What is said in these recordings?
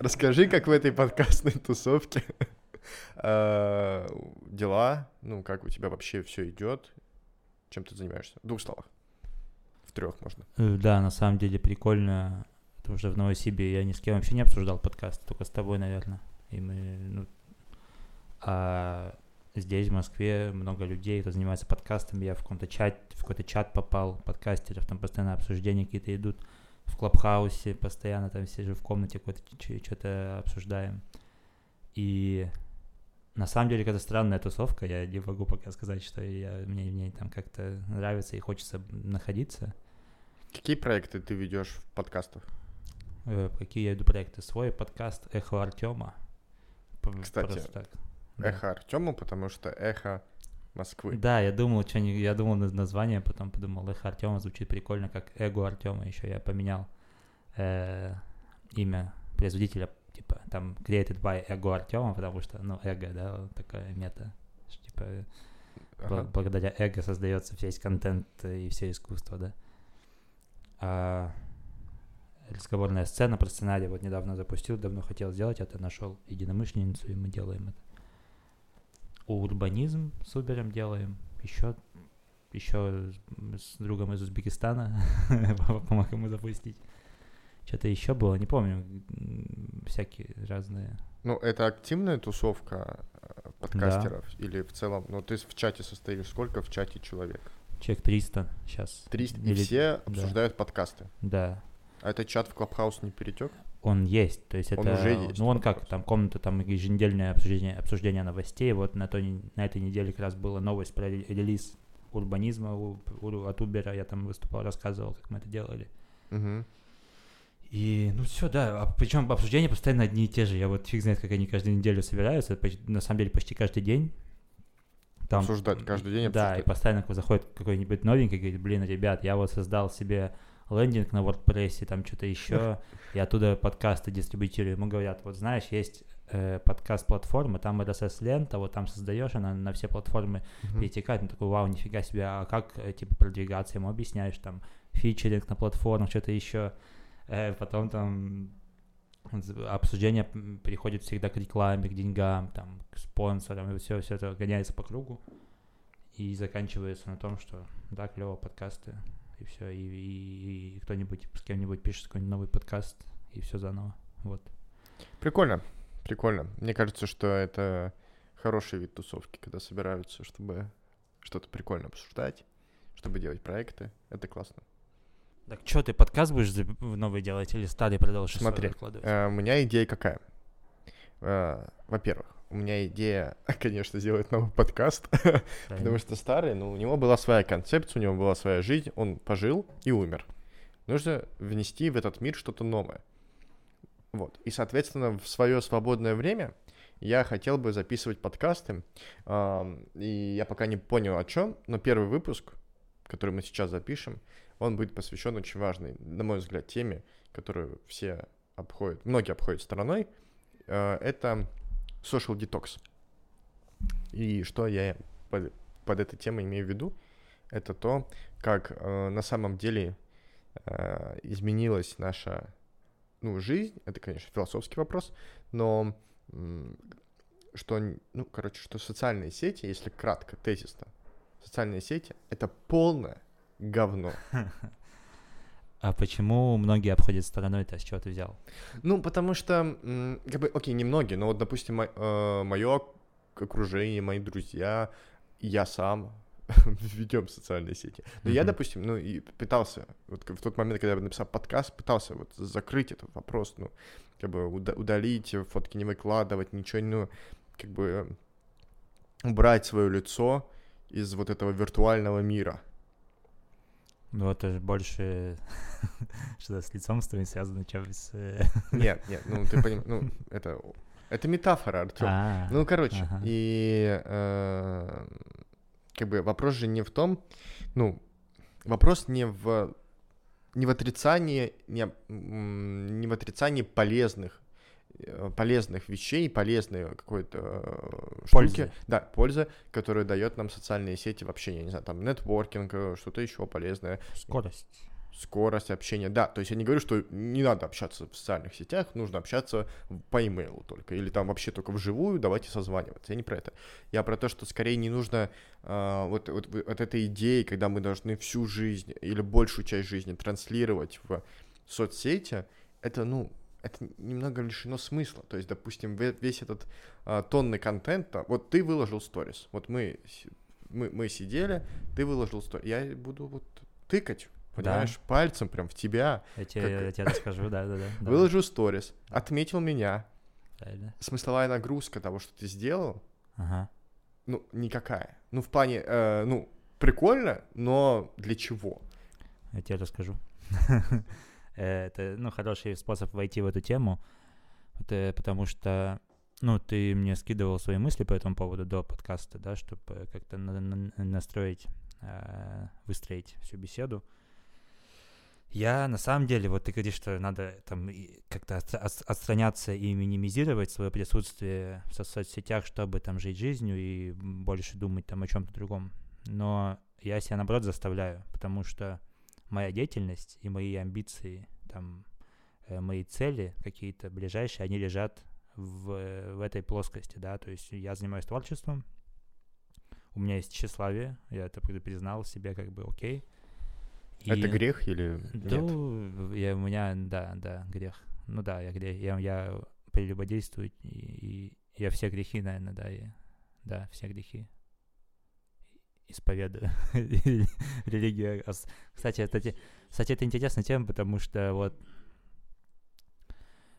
Расскажи, как в этой подкастной тусовке э, дела, ну, как у тебя вообще все идет, чем ты занимаешься? В двух словах. В трех можно. Э, Да, на самом деле прикольно. Потому что в Новосибе я ни с кем вообще не обсуждал подкаст, только с тобой, наверное. И мы, ну, а здесь, в Москве, много людей, кто занимается подкастом. Я в каком-то чат, в какой-то чат попал подкастеров, там постоянно обсуждения какие-то идут. В Клабхаусе постоянно там сижу в комнате, какой-то что-то обсуждаем. И на самом деле, это странная тусовка. Я не могу пока сказать, что я, мне, мне там как-то нравится и хочется находиться. Какие проекты ты ведешь в подкастах? Э, Какие я веду проекты? Свой подкаст «Эхо Артема». Кстати, Эхо Артема, потому что эхо Москвы. Да, я думал, что не, я думал название, потом подумал, Эхо Артема звучит прикольно, как Эго Артема. Еще я поменял э, имя производителя, типа там created by Эго Артема, потому что, ну, эго, да, такая мета. что, Типа, Ага. благодаря эго создается весь контент и все искусство, да. А разговорная сцена про сценарий вот недавно запустил, давно хотел сделать это, нашел единомышленницу, и мы делаем это. Урбанизм с Убером делаем, еще еще с другом из Узбекистана помог ему запустить. Что-то еще было, не помню, всякие разные. Ну, это активная тусовка э, подкастеров или в целом, ну, ты в чате состоишь, сколько в чате человек? Человек 300 сейчас. 300, и Или- все да. обсуждают подкасты. Да, А этот чат в Клабхаус не перетек? Он есть, то есть Он это, уже есть, ну он как, там комната, там еженедельное обсуждение, обсуждение новостей, вот на, той, на этой неделе как раз была новость про ре- релиз урбанизма у- у- от Убера, я там выступал, рассказывал, как мы это делали. Угу. И, ну все, да, а причем обсуждения постоянно одни и те же, я вот фиг знает, как они каждую неделю собираются, это поч- на самом деле почти каждый день. Обсуждать, каждый день Да, и обсуждать. постоянно заходит какой-нибудь новенький, говорит, блин, ребят, я вот создал себе лендинг на WordPress, там что-то еще, и оттуда подкасты дистрибутирую. Ему говорят, вот знаешь, есть э, подкаст-платформа, там RSS-лента, вот там создаешь, она на все платформы Мгм. перетекает, он такой, вау, нифига себе, а как, э, типа, продвигаться? Ему объясняешь, там, фичеринг на платформах, что-то еще, Э, потом там обсуждение м, переходит всегда к рекламе, к деньгам, там, к спонсорам, и все, все это гоняется по кругу, и заканчивается на том, что, да, клево, подкасты, и все, и, и- и кто-нибудь с кем-нибудь пишет какой-нибудь новый подкаст, и все заново, вот. Прикольно, прикольно. Мне кажется, что это хороший вид тусовки, когда собираются, чтобы что-то прикольно обсуждать, чтобы делать проекты. Это классно. Так что, ты подкаст будешь новый делать или старый продолжишь Смотри? Э, У меня идея какая? Э, Во-первых, у меня идея, конечно, сделать новый подкаст, потому что старый, ну, у него была своя концепция, у него была своя жизнь, он пожил и умер. Нужно внести в этот мир что-то новое. Вот. И, соответственно, в свое свободное время я хотел бы записывать подкасты. И я пока не понял о чем, но первый выпуск, который мы сейчас запишем, он будет посвящен очень важной, на мой взгляд, теме, которую все обходят, многие обходят стороной. Э, Это social detox. И что я под, под этой темой имею в виду, это то, как э, на самом деле э, изменилась наша ну, жизнь. Это, конечно, философский вопрос, но м, что, ну, короче, что социальные сети, если кратко, тезисно, социальные сети — это полное говно. А почему многие обходят стороной это? С чего ты взял? Ну, потому что, как бы, окей, немногие, но вот, допустим, мое окружение, мои друзья, я сам ведем социальные сети. Но я, Мгм. допустим, ну, и пытался, вот в тот момент, когда я написал подкаст, пытался вот закрыть этот вопрос, ну, как бы уда- удалить, фотки не выкладывать, ничего, ну, как бы убрать свое лицо из вот этого виртуального мира. Ну, это же больше что-то с лицом с твоим связано, чем с... э, Нет, нет, ну, ты понимаешь, ну, это, это метафора, Артем. А, Ну, короче, и э, как бы вопрос же не в том, ну, вопрос не в не в отрицании, не, не в отрицании полезных полезных вещей, полезной какой-то э, штуки, Пользы. да, пользы, которую дает нам социальные сети вообще, я не знаю, там нетворкинг, э, что-то еще полезное. Скорость. скорость общения, да, то есть я не говорю, что не надо общаться в социальных сетях, нужно общаться по имейлу только, или там вообще только вживую, давайте созваниваться, я не про это, я про то, что скорее не нужно э, вот, вот, вот этой идеи, когда мы должны всю жизнь или большую часть жизни транслировать в соцсети, это, ну, это немного лишено смысла. То есть, допустим, весь этот а, тонны контента, вот ты выложил сторис, вот мы, мы, мы сидели, ты выложил сторис, я буду вот тыкать понимаешь, да. пальцем прям в тебя. Я тебе, как... я тебе расскажу, да, да, да. Выложу сторис, отметил меня. Правильно. Смысловая нагрузка того, что ты сделал, ага. ну, никакая. Ну, в плане, э, ну, прикольно, но для чего? Я тебе расскажу. Это, ну, хороший способ войти в эту тему, потому что, ну, ты мне скидывал свои мысли по этому поводу до подкаста, да, чтобы как-то настроить, э, выстроить всю беседу. Я на самом деле, вот ты говоришь, что надо там как-то отстраняться и минимизировать свое присутствие в соцсетях, чтобы там жить жизнью и больше думать там о чем-то другом. Но я себя наоборот заставляю, потому что моя деятельность и мои амбиции, там, э, мои цели какие-то ближайшие, они лежат в, в этой плоскости, да, то есть я занимаюсь творчеством, у меня есть тщеславие, я это признал себе как бы окей, и... Это грех или да, нет? Я, у меня, да, да, грех. Ну да, я. Я, я прелюбодействую, и, и я все грехи, наверное, да, я, да, все грехи исповедую. Религия. Кстати, это, кстати, это интересная тема, потому что вот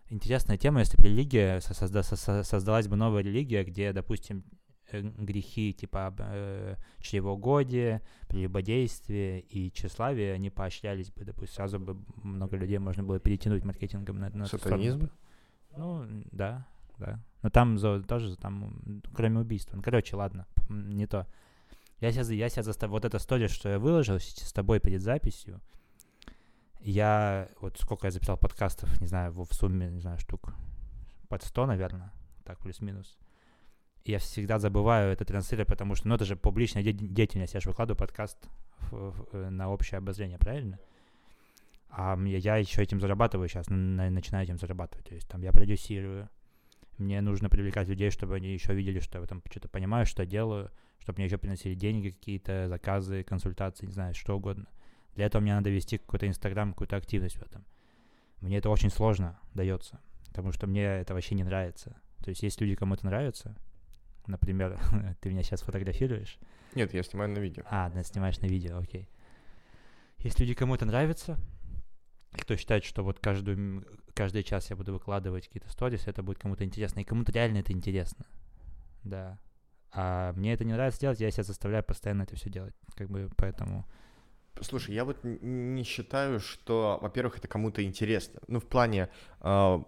интересная тема, если бы религия, созда, создалась бы новая религия, где, допустим, Э, грехи типа э, чревогодие, прелюбодействие и тщеславие, они поощрялись бы, допустим, сразу бы много людей можно было перетянуть маркетингом на, на Сатанизм? Ну, да, да. Но там за, тоже, там, кроме убийства. Ну, короче, ладно, не то. Я сейчас, я сейчас заставил, вот эта история, что я выложил с тобой перед записью, я, вот сколько я записал подкастов, не знаю, в сумме, не знаю, штук под 100, наверное, так, плюс-минус я всегда забываю это транслировать, потому что, ну, это же публичная де- деятельность, я же выкладываю подкаст в, в, э, на общее обозрение, правильно? А я еще этим зарабатываю сейчас, на, начинаю этим зарабатывать, то есть там я продюсирую, мне нужно привлекать людей, чтобы они еще видели, что я там что-то понимаю, что делаю, чтобы мне еще приносили деньги какие-то, заказы, консультации, не знаю, что угодно. Для этого мне надо вести какой-то Инстаграм, какую-то активность в этом. Мне это очень сложно дается, потому что мне это вообще не нравится. То есть есть люди, кому это нравится, Например, ты меня сейчас фотографируешь? Нет, я снимаю на видео. А, ты снимаешь на видео, окей. Если люди кому-то нравится, кто считает, что вот каждую, каждый час я буду выкладывать какие-то сторис, это будет кому-то интересно, и кому-то реально это интересно. Да. А мне это не нравится делать, я себя заставляю постоянно это все делать. Как бы поэтому... Слушай, я вот не считаю, что, во-первых, это кому-то интересно. Ну, в плане, э,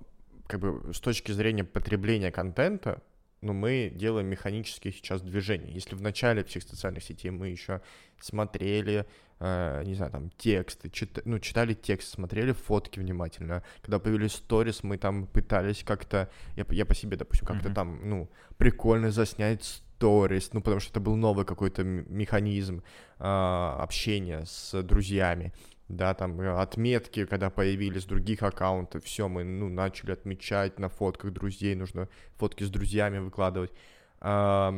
как бы, с точки зрения потребления контента, но мы делаем механические сейчас движения. Если в начале всех социальных сетей мы еще смотрели, э, не знаю, там тексты, чит, ну, читали текст, смотрели фотки внимательно. Когда появились сторис, мы там пытались как-то, я, я по себе, допустим, как-то mm-hmm. там, ну, прикольно заснять сторис, ну, потому что это был новый какой-то механизм э, общения с друзьями да, там э, отметки, когда появились других аккаунтов, все, мы, ну, начали отмечать на фотках друзей, нужно фотки с друзьями выкладывать. А,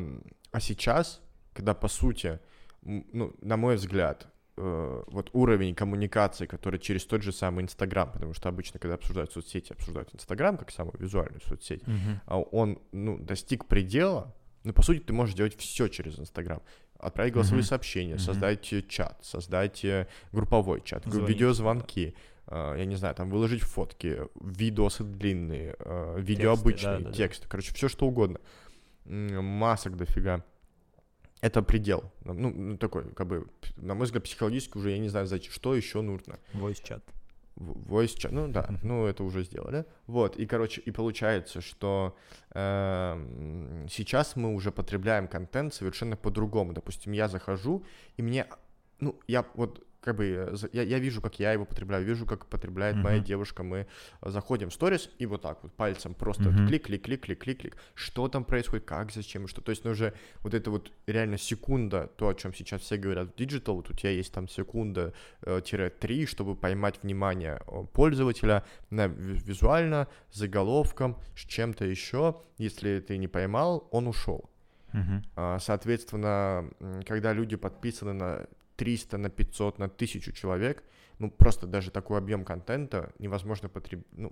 а сейчас, когда, по сути, ну, на мой взгляд, э, вот уровень коммуникации, который через тот же самый Инстаграм, потому что обычно, когда обсуждают соцсети, обсуждают Инстаграм как самую визуальную соцсеть, uh-huh. он, ну, достиг предела, ну, по сути, ты можешь делать все через Инстаграм отправить голосовые mm-hmm. сообщения, mm-hmm. создать э, чат, создать э, групповой чат, Звонить. видеозвонки, э, я не знаю, там выложить фотки, видосы длинные, видео тексты, обычные, да, да, тексты, да. короче, все что угодно. Масок дофига. Это предел. Ну, ну, такой, как бы, на мой взгляд, психологически уже я не знаю, зачем, что еще нужно. Voice чат. Voice chat, ну да, ну это уже сделали. Вот, и, короче, и получается, что э, сейчас мы уже потребляем контент совершенно по-другому. Допустим, я захожу, и мне, ну, я вот как бы э, я, я вижу, как я его потребляю, вижу, как потребляет моя Мгм. девушка. Мы э, заходим в сторис и вот так вот пальцем просто Мгм. клик, клик, клик, клик, клик, клик. Что там происходит, как, зачем, и что. То есть, ну уже вот это вот реально секунда, то, о чем сейчас все говорят в digital, вот у тебя есть там секунда э, чтобы поймать внимание пользователя на ви- визуально, заголовком, с чем-то еще. Если ты не поймал, он ушел. А, Соответственно, когда люди подписаны на 300, на 500, на 1000 человек, ну, просто даже такой объем контента невозможно потреб... ну,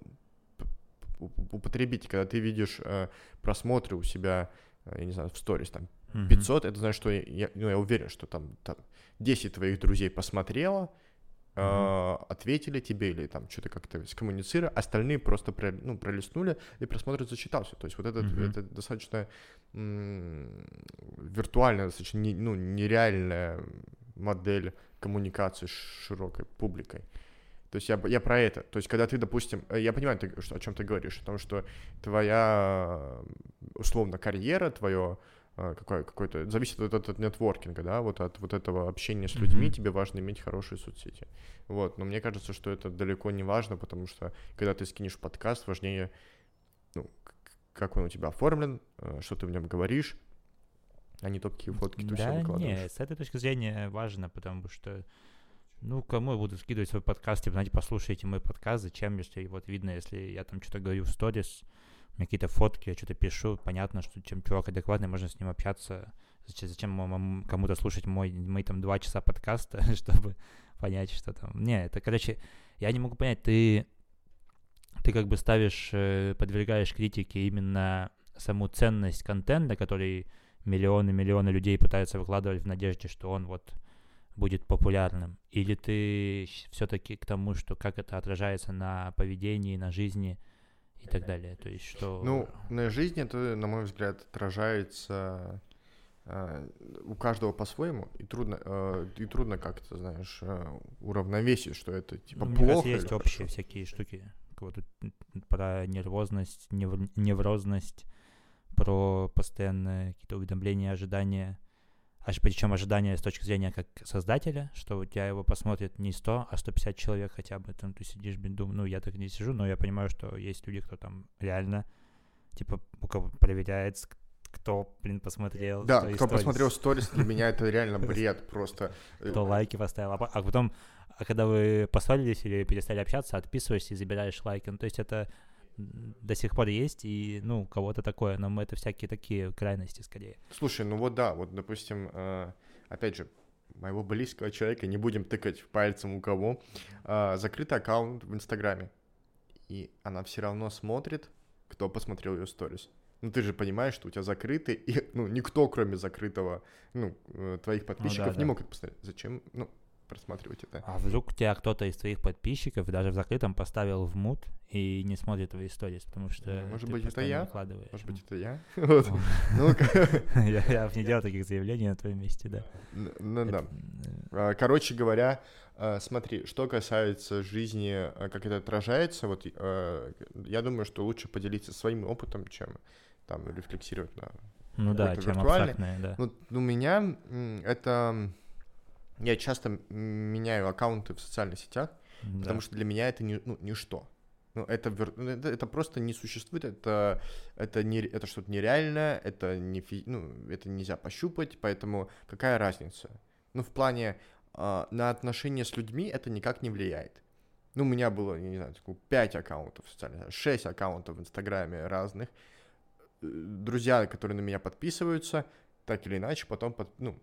употребить. Когда ты видишь э, просмотры у себя, э, я не знаю, в сторис, там, Мгм. 500, это значит, что я, ну, я уверен, что там, там 10 твоих друзей посмотрело, э, ответили тебе или там что-то как-то скоммуницировали, остальные просто про- ну, пролистнули и просмотр зачитался. То есть вот этот, Мгм. это достаточно м, виртуальная, достаточно не- ну, нереальная модель коммуникации с широкой публикой. То есть я, я про это. То есть когда ты, допустим, э, я понимаю, ты, что, о чем ты говоришь, о том, что твоя, условно, карьера, твое э, какое, какое-то, зависит от, от, от нетворкинга, да, вот от вот этого общения с людьми, Мгм. тебе важно иметь хорошие соцсети. Вот, но мне кажется, что это далеко не важно, потому что когда ты скинешь подкаст, важнее, ну, как он у тебя оформлен, э, что ты в нем говоришь, а не то, какие фотки все Да, выкладываешь. не, с этой точки зрения важно, потому что, ну, кому я буду скидывать свой подкаст, типа, знаете, послушайте мой подкаст, зачем, если вот видно, если я там что-то говорю в сторис, у меня какие-то фотки, я что-то пишу, понятно, что чем чувак адекватный, можно с ним общаться, зачем, зачем кому-то слушать мой, мои там два часа подкаста, чтобы понять, что там. Не, это, короче, я не могу понять, ты, ты как бы ставишь, э, подвергаешь критике именно саму ценность контента, который миллионы-миллионы людей пытаются выкладывать в надежде, что он вот будет популярным? Или ты все-таки к тому, что как это отражается на поведении, на жизни и так далее? То есть что... Ну, на жизни это, на мой взгляд, отражается э, у каждого по-своему, и трудно, э, и трудно как-то, знаешь, э, уравновесить, что это типа Ну, плохо есть хорошо. общие всякие штуки. Вот про нервозность, нев- неврозность, про постоянные какие-то уведомления, ожидания. Аж причем ожидания с точки зрения как создателя, что у тебя его посмотрит не 100, а 150 человек хотя бы. Там ты сидишь, блин, думаю, ну я так не сижу, но я понимаю, что есть люди, кто там реально, типа, у кого проверяет, кто, блин, посмотрел. Да, кто сторис, посмотрел сторис, для меня это реально бред просто. Кто лайки поставил, а а потом, а когда вы поссорились или перестали общаться, отписываешься и забираешь лайки. Ну, то есть это до сих пор есть, и, ну, кого-то такое, но это всякие такие крайности скорее. Слушай, ну вот да, вот, допустим, э, опять же, моего близкого человека, не будем тыкать пальцем у кого, э, закрытый аккаунт в Инстаграме, и она все равно смотрит, кто посмотрел ее сторис. Ну, ты же понимаешь, что у тебя закрытый, и, ну, никто, кроме закрытого, ну, э, твоих подписчиков, да, не да. мог это посмотреть. Зачем, ну, просматривать это? А вдруг тебя кто-то из твоих подписчиков даже в закрытом поставил в мут и не смотрит твои сторис, потому что Ну, может быть, это я? Может быть, это я? Вот. Я, бы не делал таких заявлений на твоем месте, да. ну да. М, А, Короче говоря, а, смотри, что касается жизни, а, как это отражается, вот я думаю, что лучше поделиться своим опытом, чем там рефлексировать на... Ну да, чем абстрактное, да. Ну, у меня это... Я часто меняю аккаунты в социальных сетях, Да. потому что для меня это не, ну, ничто. Ну, это, ну, это, это просто не существует, это, это, не, это что-то нереальное, это, не фи- ну, это нельзя пощупать, поэтому какая разница? Ну, в плане а, на отношения с людьми это никак не влияет. Ну, у меня было, я не знаю, 5 аккаунтов социальных, 6 аккаунтов в Инстаграме разных. Э, Друзья, которые на меня подписываются, так или иначе, потом под, ну,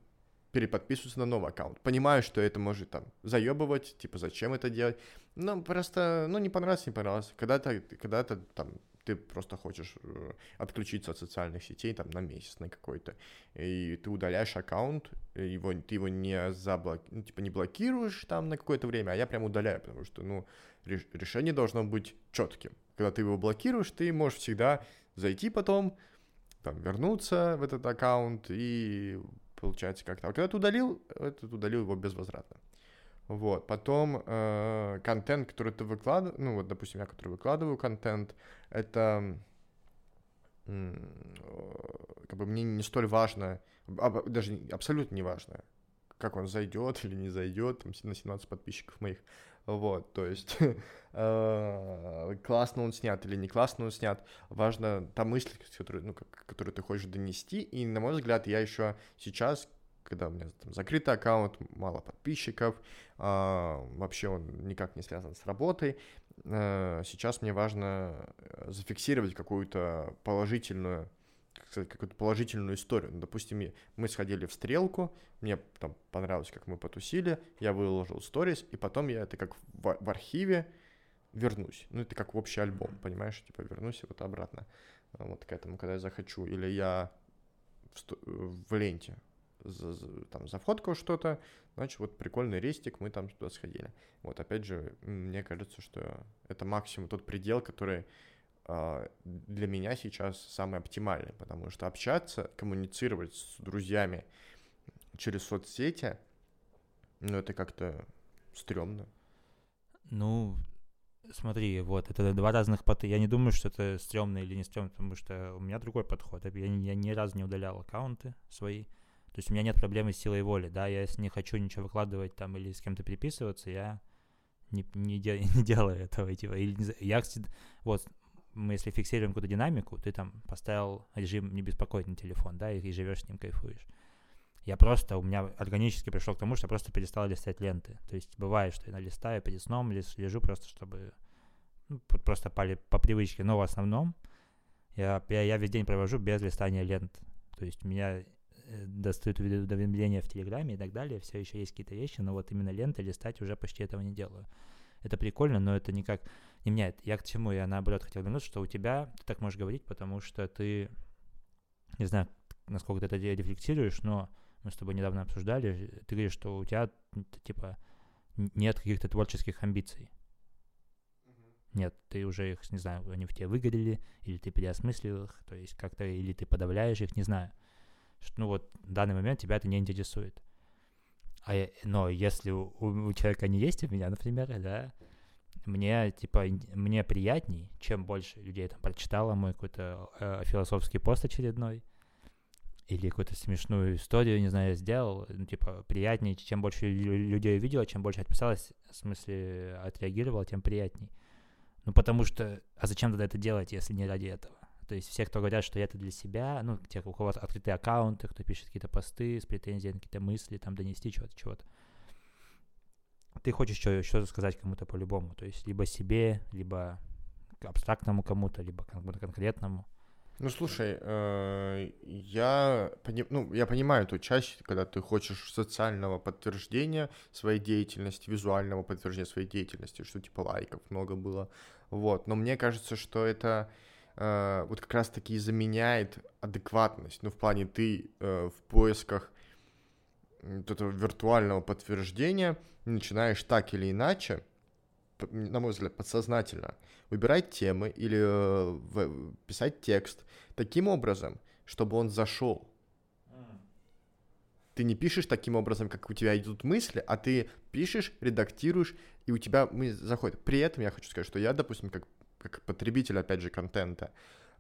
переподписываются на новый аккаунт. Понимаю, что это может там заебывать, типа, зачем это делать. Ну, просто, ну, не понравилось, не понравилось. Когда-то, когда-то там ты просто хочешь э, отключиться от социальных сетей там на месяц на какой-то, и ты удаляешь аккаунт, его, ты его не заблок... ну, типа не блокируешь там на какое-то время, а я прям удаляю, потому что, ну, реш- решение должно быть четким. Когда ты его блокируешь, ты можешь всегда зайти потом, там, вернуться в этот аккаунт и получается как-то. А когда ты удалил, это удалил его безвозвратно. Вот, потом э, контент, который ты выкладываешь, ну вот, допустим, я, который выкладываю контент, это э, как бы мне не столь важно, даже абсолютно не важно, как он зайдет или не зайдет, там, на 17 подписчиков моих. Вот, то есть э, классно он снят или не классно он снят, важно та мысль, которую, ну, которую ты хочешь донести, и, на мой взгляд, я еще сейчас, когда у меня там закрытый аккаунт, мало подписчиков, э, вообще он никак не связан с работой, э, сейчас мне важно зафиксировать какую-то положительную сказать, какую-то положительную историю. Ну, допустим, мы сходили в стрелку, мне там понравилось, как мы потусили, я выложил сторис, и потом я это как в, в архиве вернусь. Ну, это как в общий альбом, понимаешь? Типа вернусь вот обратно вот к этому, когда я захочу. Или я в, в ленте за, за, там зафоткал что-то, значит, вот прикольный рестик, мы там туда сходили. Вот, опять же, мне кажется, что это максимум тот предел, который для меня сейчас самый оптимальный, потому что общаться, коммуницировать с друзьями через соцсети, ну, это как-то стрёмно. Ну, смотри, вот, это два разных подхода. Я не думаю, что это стрёмно или не стрёмно, потому что у меня другой подход. Я, я ни разу не удалял аккаунты свои. То есть у меня нет проблемы с силой воли, да, я не хочу ничего выкладывать там или с кем-то переписываться, я не, не, де, не делаю этого, типа, или, я, вот, мы если фиксируем какую-то динамику, ты там поставил режим не беспокоить на телефон, да, и, и живешь с ним, кайфуешь. Я просто, у меня органически пришел к тому, что я просто перестал листать ленты. То есть бывает, что я налистаю перед сном, лежу просто, чтобы ну, просто по, по привычке. Но в основном я, я, я весь день провожу без листания лент. То есть меня э, достают уведомления в Телеграме и так далее, все еще есть какие-то вещи, но вот именно ленты листать уже почти этого не делаю это прикольно, но это никак не меняет. Я к чему? Я наоборот хотел вернуться, что у тебя, ты так можешь говорить, потому что ты, не знаю, насколько ты это рефлексируешь, но мы с тобой недавно обсуждали, ты говоришь, что у тебя, типа, нет каких-то творческих амбиций. Нет, ты уже их, не знаю, они в тебе выгорели, или ты переосмыслил их, то есть как-то, или ты подавляешь их, не знаю. Что, ну вот, в данный момент тебя это не интересует. А но если у, у человека не есть, у меня, например, да, мне, типа, мне приятней, чем больше людей там прочитало мой какой-то э, философский пост очередной, или какую-то смешную историю, не знаю, сделал, ну, типа, приятнее, чем больше людей увидела, чем больше отписалось, в смысле, отреагировал, тем приятней. Ну, потому что, а зачем тогда это делать, если не ради этого? То есть все, кто говорят, что это для себя, ну, те, у кого открытые аккаунты, кто пишет какие-то посты с претензией на какие-то мысли, там, донести чего-то, чего-то. Ты хочешь что-то сказать кому-то по-любому, то есть либо себе, либо абстрактному кому-то, либо кому-то конкретному. Ну, слушай, э, я, пони, ну, я понимаю эту часть, когда ты хочешь социального подтверждения своей деятельности, визуального подтверждения своей деятельности, что типа лайков много было, вот. Но мне кажется, что это э, вот как раз-таки заменяет адекватность. Ну, в плане ты э, в поисках вот этого виртуального подтверждения начинаешь так или иначе, на мой взгляд, подсознательно выбирать темы или э, писать текст таким образом, чтобы он зашел. Ты не пишешь таким образом, как у тебя идут мысли, а ты пишешь, редактируешь, и у тебя мы заходит. При этом я хочу сказать, что я, допустим, как как потребитель, опять же, контента,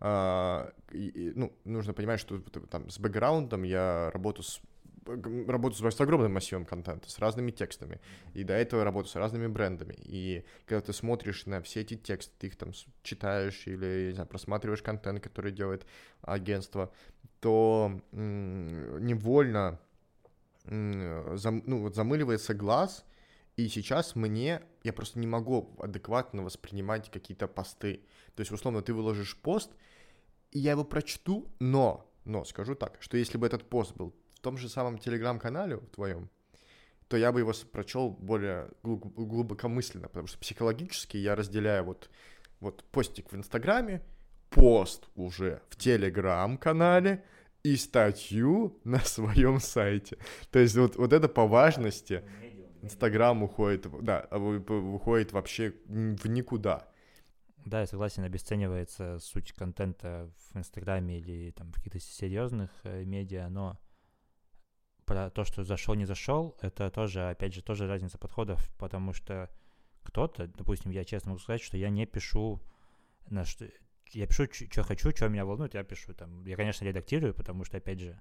Uh, и, ну, нужно понимать, что там с бэкграундом я работаю с работаю с огромным массивом контента, с разными текстами, и до этого работаю с разными брендами, и когда ты смотришь на все эти тексты, ты их там читаешь или, не знаю, просматриваешь контент, который делает агентство, то невольно зам, ну, вот замыливается глаз, и сейчас мне, я просто не могу адекватно воспринимать какие-то посты. То есть, условно, ты выложишь пост, и я его прочту, но, но скажу так, что если бы этот пост был в том же самом телеграм-канале в твоем, то я бы его прочел более глубокомысленно, потому что психологически я разделяю вот, вот постик в Инстаграме, пост уже в Телеграм-канале и статью на своем сайте. То есть вот, вот это по важности Инстаграм уходит, да, а выходит вообще в никуда. Да, я согласен, обесценивается суть контента в Инстаграме или там в каких-то серьезных э, медиа, но про то, что зашел, не зашел, это тоже, опять же, тоже разница подходов, потому что кто-то, допустим, я честно могу сказать, что я не пишу на что я пишу, что хочу, что меня волнует, я пишу там. Я, конечно, редактирую, потому что, опять же,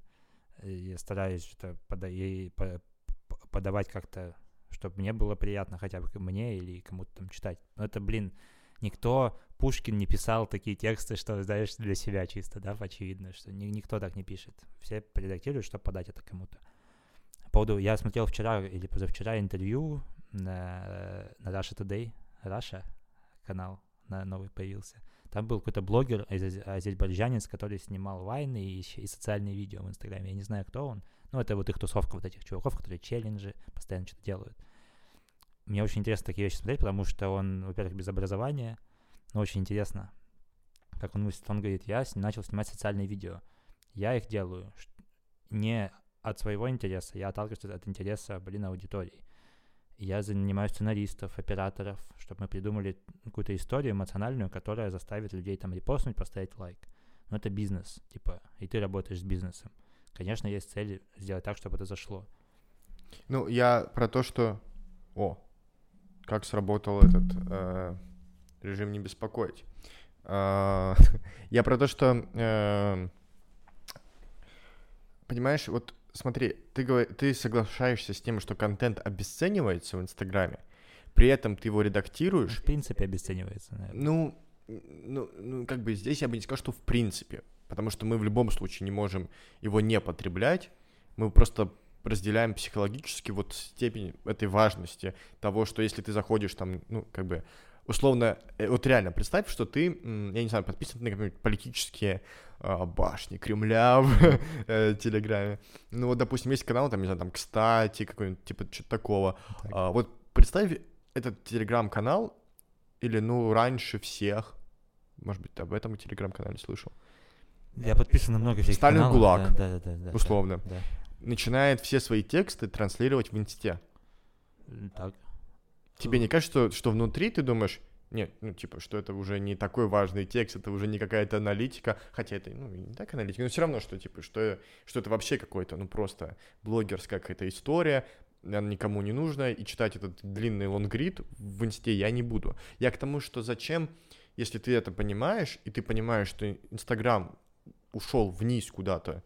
э, я стараюсь это пода- подавать как-то, чтобы мне было приятно хотя бы мне или кому-то там читать. Но это, блин, никто, Пушкин не писал такие тексты, что, знаешь, для себя чисто, да, очевидно, что ни, никто так не пишет. Все редактируют, чтобы подать это кому-то. По поводу, я смотрел вчера или позавчера интервью на, на Russia Today, Russia канал на новый появился. Там был какой-то блогер азербайджанец, который снимал вайны и, и социальные видео в Инстаграме. Я не знаю, кто он. Ну, это вот их тусовка вот этих чуваков, которые челленджи постоянно что-то делают. Мне очень интересно такие вещи смотреть, потому что он, во-первых, без образования, но очень интересно, как он мыслит. Он говорит, я начал снимать социальные видео. Я их делаю не от своего интереса, я отталкиваюсь от интереса, блин, аудитории. Я занимаюсь сценаристов, операторов, чтобы мы придумали какую-то историю эмоциональную, которая заставит людей там репостнуть, поставить лайк. Но это бизнес, типа, и ты работаешь с бизнесом. Конечно, есть цель сделать так, чтобы это зашло. Ну, я про то, что... О, как сработал этот э, режим не беспокоить. Э, я про то, что... Э, понимаешь, вот смотри, ты, говор... ты соглашаешься с тем, что контент обесценивается в Инстаграме, при этом ты его редактируешь. В принципе, обесценивается, наверное. Ну, ну, ну, как бы здесь я бы не сказал, что в принципе, потому что мы в любом случае не можем его не потреблять, мы просто разделяем психологически вот степень этой важности того, что если ты заходишь там, ну, как бы, условно, э, вот реально, представь, что ты, я не знаю, подписан на какие-нибудь политические а, башни Кремля в э, Телеграме. Ну вот, допустим, есть канал, там, не знаю, там, кстати, какой-нибудь, типа, что-то такого. А, вот представь этот Телеграм-канал, или, ну, раньше всех, может быть, ты об этом Телеграм-канале слышал. Я подписан на много всяких Сталин каналов. ГУЛАГ, да, да, да, условно. Да, да. Начинает все свои тексты транслировать в инсте. Так. Тебе не кажется, что, что внутри ты думаешь, нет, ну, типа, что это уже не такой важный текст, это уже не какая-то аналитика, хотя это, ну, не так аналитика, но все равно, что, типа, что, что это вообще какой-то, ну, просто блогерская какая-то история, она никому не нужна, и читать этот длинный лонгрид в инсте я не буду. Я к тому, что зачем, если ты это понимаешь, и ты понимаешь, что Инстаграм ушел вниз куда-то,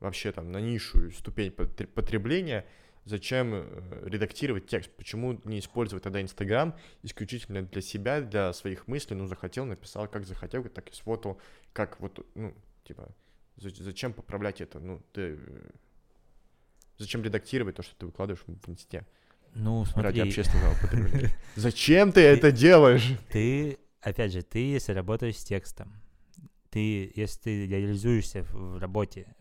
вообще там на низшую ступень потребления, зачем э, редактировать текст? Почему не использовать тогда Инстаграм исключительно для себя, для своих мыслей? Ну, захотел, написал, как захотел, так и сфотал, как вот, ну, типа, зачем поправлять это? Ну, ты... Зачем редактировать то, что ты выкладываешь в Инсте? Ну, смотри. Ради общественного потребления. Зачем ты это делаешь? Ты, опять же, ты, если работаешь с текстом, ты, если ты реализуешься в работе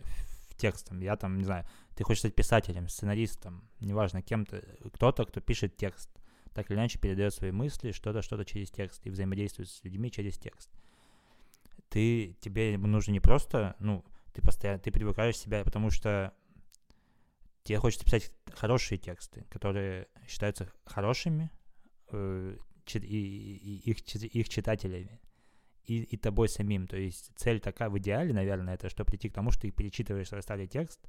в текстом, я там, не знаю, ты хочешь стать писателем, сценаристом, неважно, кем-то, кто-то, кто пишет текст, так или иначе передает свои мысли, что-то, что-то через текст и взаимодействует с людьми через текст. Ты, тебе нужно не просто, ну, ты постоянно, ты привыкаешь себя, потому что тебе хочется писать хорошие тексты, которые считаются хорошими э, и, и, их, их читателями и, и тобой самим. То есть цель такая в идеале, наверное, это что прийти к тому, что ты перечитываешь расставленный текст,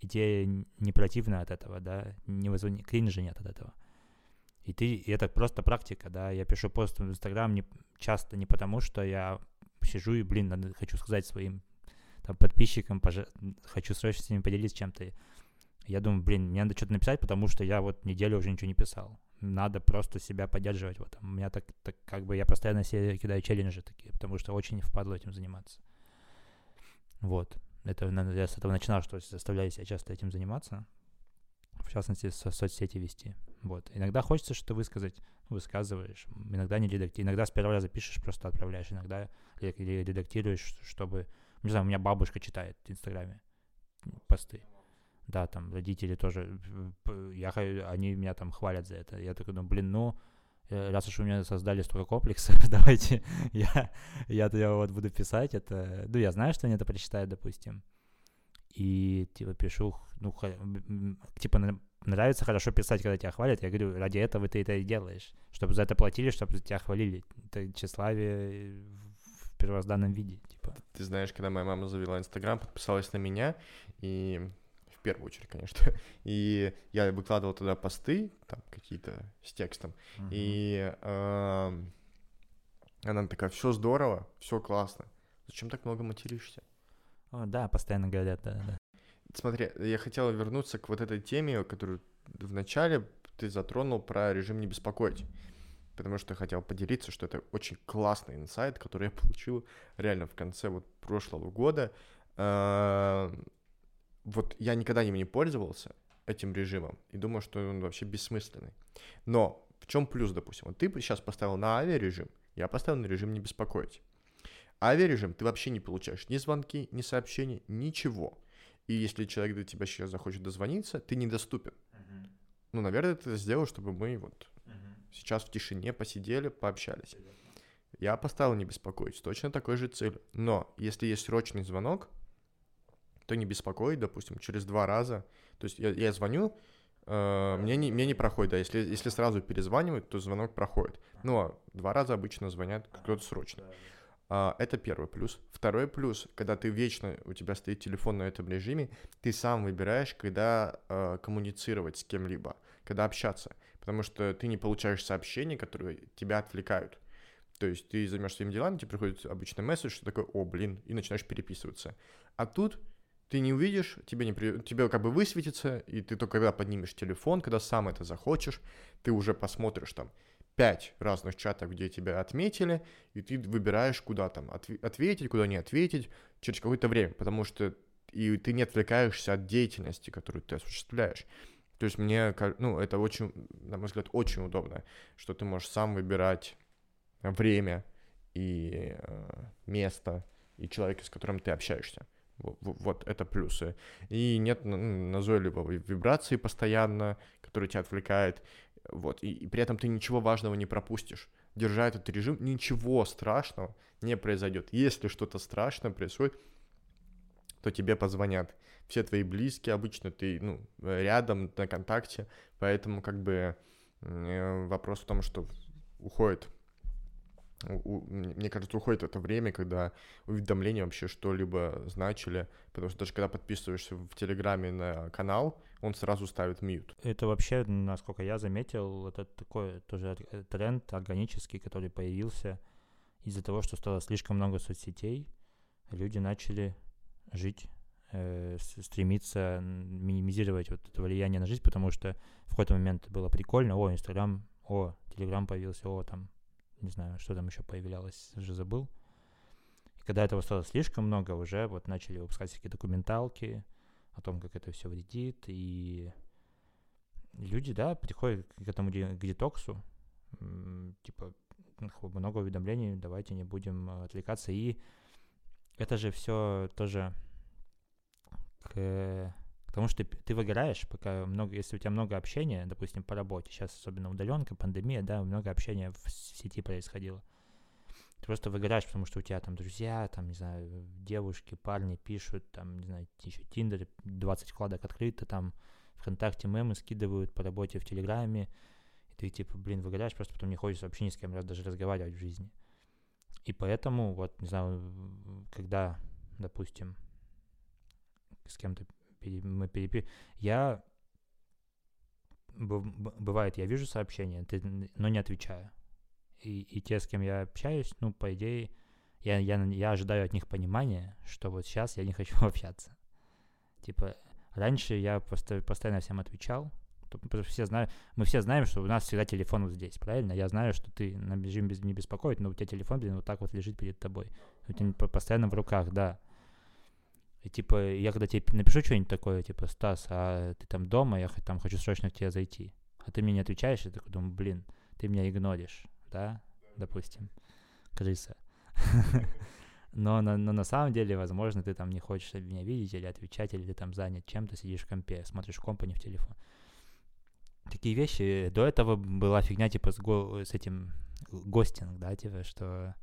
и тебе не противно от этого, да, не вызов... кринжа нет от этого. И ты, и это просто практика, да, я пишу пост в Инстаграм не, часто не потому, что я сижу и, блин, надо, хочу сказать своим там, подписчикам, пожа... хочу срочно с ними поделиться чем-то. Я думаю, блин, мне надо что-то написать, потому что я вот неделю уже ничего не писал. Надо просто себя поддерживать в этом. У меня так, так как бы я постоянно себе кидаю челленджи такие, потому что очень впадло этим заниматься. Вот. Это я с этого начинал, что заставляю себя часто этим заниматься. В частности, со соцсети вести. Вот. Иногда хочется что-то высказать, высказываешь. Иногда не редактируешь. Иногда с первого раза пишешь, просто отправляешь. Иногда редактируешь, чтобы... Не знаю, у меня бабушка читает в Инстаграме посты. Да, там родители тоже, я, они меня там хвалят за это. Я такой думаю, блин, ну, э, раз уж у меня создали столько комплексов, давайте я, я тогда вот буду писать это. Ну, я знаю, что они это прочитают, допустим. И, типа, пишу, ну, типа, нравится хорошо писать, когда тебя хвалят. Я говорю, ради этого ты это и делаешь. Чтобы за это платили, чтобы тебя хвалили. Это тщеславие в первозданном виде, типа. Ты знаешь, когда моя мама завела Инстаграм, подписалась на меня, и первую очередь, конечно. И я выкладывал туда посты, там какие-то с текстом. Uh-huh. И э, она такая, все здорово, все классно. Зачем так много материшься? О, да, постоянно говорят, да, да. Смотри, я хотел вернуться к вот этой теме, которую вначале ты затронул про режим не беспокоить, потому что хотел поделиться, что это очень классный инсайт, который я получил реально в конце вот прошлого года. Вот я никогда им не пользовался этим режимом и думал, что он вообще бессмысленный. Но в чем плюс, допустим? Вот ты сейчас поставил на авиарежим, я поставил на режим не беспокоить. Авиарежим ты вообще не получаешь ни звонки, ни сообщений, ничего. И если человек до тебя сейчас захочет дозвониться, ты недоступен. Uh-huh. Ну, наверное, ты это сделал, чтобы мы вот uh-huh. сейчас в тишине посидели, пообщались. Я поставил не беспокоить, точно такой же цель. Но если есть срочный звонок, то не беспокоить, допустим, через два раза. То есть я, я звоню, э, мне, не, мне не проходит, да, если, если сразу перезванивают, то звонок проходит. А два раза обычно звонят кто-то срочно. Uh, это первый плюс. Второй плюс, когда ты вечно, у тебя стоит телефон на этом режиме, ты сам выбираешь, когда uh, коммуницировать с кем-либо, когда общаться. Потому что ты не получаешь сообщения, которые тебя отвлекают. То есть ты займешься своими делами, тебе приходит обычный месседж, что такое, о, блин, и начинаешь переписываться. А тут ты не увидишь, тебе, не при... тебе как бы высветится, и ты только когда поднимешь телефон, когда сам это захочешь, ты уже посмотришь там пять разных чатов, где тебя отметили, и ты выбираешь, куда там отв... ответить, куда не ответить через какое-то время, потому что и ты не отвлекаешься от деятельности, которую ты осуществляешь. То есть мне, ну, это очень, на мой взгляд, очень удобно, что ты можешь сам выбирать время и э, место и человека, с которым ты общаешься. Вот это плюсы. И нет назойливой вибрации постоянно, которая тебя отвлекает. Вот. И, и при этом ты ничего важного не пропустишь. Держа этот режим, ничего страшного не произойдет. Если что-то страшное происходит, то тебе позвонят. Все твои близкие обычно, ты ну, рядом, на контакте. Поэтому как бы вопрос в том, что уходит у, мне кажется, уходит это время, когда уведомления вообще что-либо значили, потому что даже когда подписываешься в Телеграме на канал, он сразу ставит мьют. Это вообще, насколько я заметил, это такой тоже тренд органический, который появился из-за того, что стало слишком много соцсетей, люди начали жить э, стремиться минимизировать вот это влияние на жизнь, потому что в какой-то момент было прикольно, о, Инстаграм, о, Телеграм появился, о, там не знаю, что там еще появлялось, уже забыл. И когда этого стало слишком много, уже вот начали выпускать всякие документалки о том, как это все вредит, и люди, да, приходят к этому к детоксу, типа, много уведомлений, давайте не будем э, отвлекаться, и это же все тоже к Потому что ты, выгораешь, пока много, если у тебя много общения, допустим, по работе, сейчас особенно удаленка, пандемия, да, много общения в сети происходило. Ты просто выгораешь, потому что у тебя там друзья, там, не знаю, девушки, парни пишут, там, не знаю, еще Тиндер, 20 вкладок открыто, там, ВКонтакте мемы скидывают по работе в Телеграме, и ты, типа, блин, выгораешь, просто потом не хочешь вообще ни с кем раз даже разговаривать в жизни. И поэтому, вот, не знаю, когда, допустим, с кем-то мы перепи... Я... Бывает, я вижу сообщение, но не отвечаю. И, и те, с кем я общаюсь, ну, по идее, я, я, я ожидаю от них понимания, что вот сейчас я не хочу общаться. Типа, раньше я просто, постоянно всем отвечал, все знают, мы все знаем, что у нас всегда телефон вот здесь, правильно? Я знаю, что ты на режим без, не беспокоит, но у тебя телефон, блин, вот так вот лежит перед тобой. У тебя постоянно в руках, да. И типа, я когда тебе напишу что-нибудь такое, типа, Стас, а ты там дома, я там хочу срочно к тебе зайти. А ты мне не отвечаешь, я такой думаю, блин, ты меня игноришь, да, допустим, крыса. Но на, но на самом деле, возможно, ты там не хочешь меня видеть или отвечать, или ты там занят чем-то, сидишь в компе, смотришь компани в телефон. Такие вещи. До этого была фигня типа с, го, с этим гостинг, да, типа, что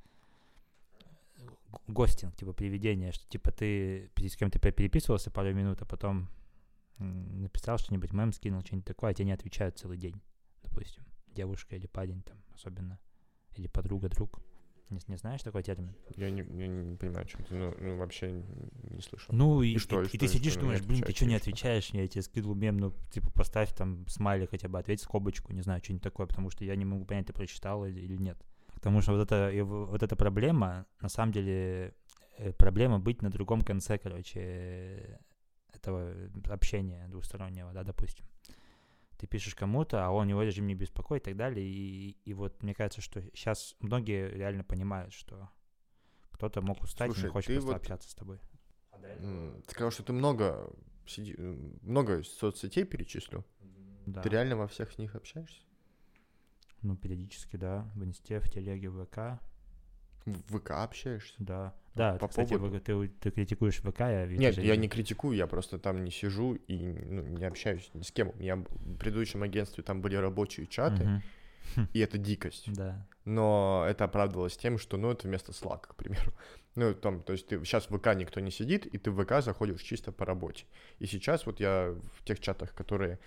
гостинг, типа приведение, что типа ты с кем-то переписывался пару минут, а потом написал что-нибудь, мем скинул, что-нибудь такое, а тебе не отвечают целый день, допустим. Девушка или парень там особенно, или подруга, друг. Не, не знаешь такой термин? Я не, я не понимаю, что ты, ну, ну, вообще не слышал. Ну, и, и, что, и, и, и ты сидишь, думаешь, блин, ты что не отвечаешь? Я тебе скидывал мем, ну, типа, поставь там смайли хотя бы, ответь скобочку, не знаю, что-нибудь такое, потому что я не могу понять, ты прочитал или, или нет. Потому что вот, это, вот эта проблема, на самом деле, э, проблема быть на другом конце, короче, этого общения двустороннего, да, допустим. ты пишешь кому-то, а он его режим не беспокоит и так далее. И, и вот мне кажется, что сейчас многие реально понимают, что кто-то мог устать и Слушай, не хочет просто вот- общаться с тобой. М, Ты сказал, что ты много, много соцсетей перечислил. Да. Ты реально во всех с них общаешься? Ну, периодически, да. В инсте, в телеге, в ВК, В ВК общаешься? да. Да, по кстати, поводу- ты, ты критикуешь ВК, я вижу. Нет, я не критикую, я просто там не сижу и ну, не общаюсь ни с кем. У меня в предыдущем агентстве там были рабочие чаты, Мгм. и это дикость. Да. Но это оправдывалось тем, что, ну, это вместо Slack, к примеру. Ну, там, то есть ты сейчас в ВК никто не сидит, и ты в ВК заходишь чисто по работе. И сейчас вот я в тех чатах, которые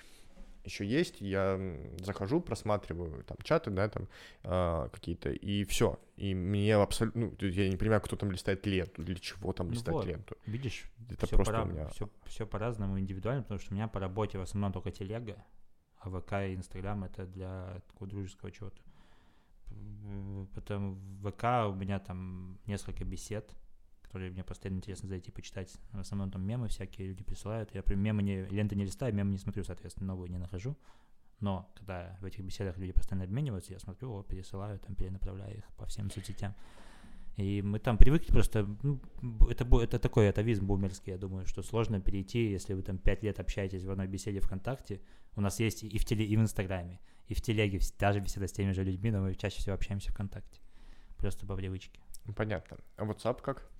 еще есть, я захожу, просматриваю там чаты, да, там а, какие-то, и все. И мне абсолютно, ну, я не понимаю, кто там листает ленту, для чего там Ну листать вот. ленту. Видишь, Это все, просто у меня... все, по-разному индивидуально, потому что у меня по работе в основном только телега, а ВК и Инстаграм это для такого дружеского чего-то. Потом в ВК у меня там несколько бесед, которые мне постоянно интересно зайти почитать. В основном там мемы всякие люди присылают. Я прям мемы не, ленты не листаю, мемы не смотрю, соответственно, новые не нахожу. Но когда в этих беседах люди постоянно обмениваются, я смотрю, о, пересылаю, там перенаправляю их по всем соцсетям. И мы там привыкли просто, ну, это, это такой атовизм бумерский, я думаю, что сложно перейти, если вы там пять лет общаетесь в одной беседе ВКонтакте. У нас есть и в, теле, и в Инстаграме, и в Телеге даже беседа с теми же людьми, но мы чаще всего общаемся ВКонтакте. Просто по привычке. Понятно. А WhatsApp как?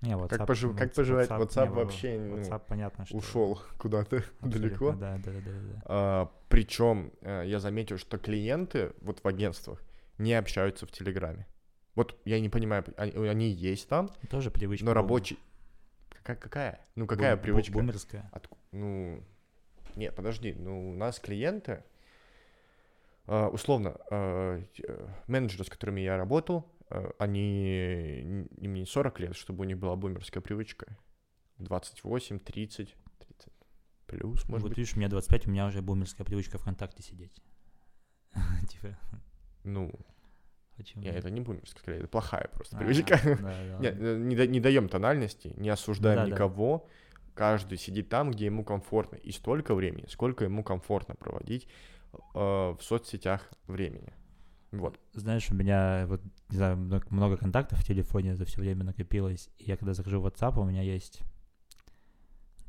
Не, Как WhatsApp- пожив- как Whats- поживает не, WhatsApp в- вообще, ну, WhatsApp понятно, что... Ушел куда-то далеко. Да, да, да, да. да. А, причем э, я заметил, что клиенты вот в агентствах не общаются в Телеграме. Вот я не понимаю, они, они есть там, Тоже привычка. но рабочий... Какая, какая? Ну, какая бум- бу- привычка? Бумерская. Отку- Ну, нет, подожди, ну, у нас клиенты, э, условно, э, э, менеджеры, с которыми я работал, они, н- им не 40 лет, чтобы у них была бумерская привычка. 28, 30, 30 плюс, может вот быть. видишь, у меня 25, у меня уже бумерская привычка ВКонтакте сидеть. Типа, Ну, почему? не, это не бумерская, скорее, это плохая просто А, привычка. да, да, Не, э, не, да- не даем тональности, не осуждаем никого. Каждый сидит там, где ему комфортно. И столько времени, сколько ему комфортно проводить э, в соцсетях времени. Вот. Знаешь, у меня вот, не знаю, много, много контактов в телефоне за все время накопилось. И я когда захожу в WhatsApp, у меня есть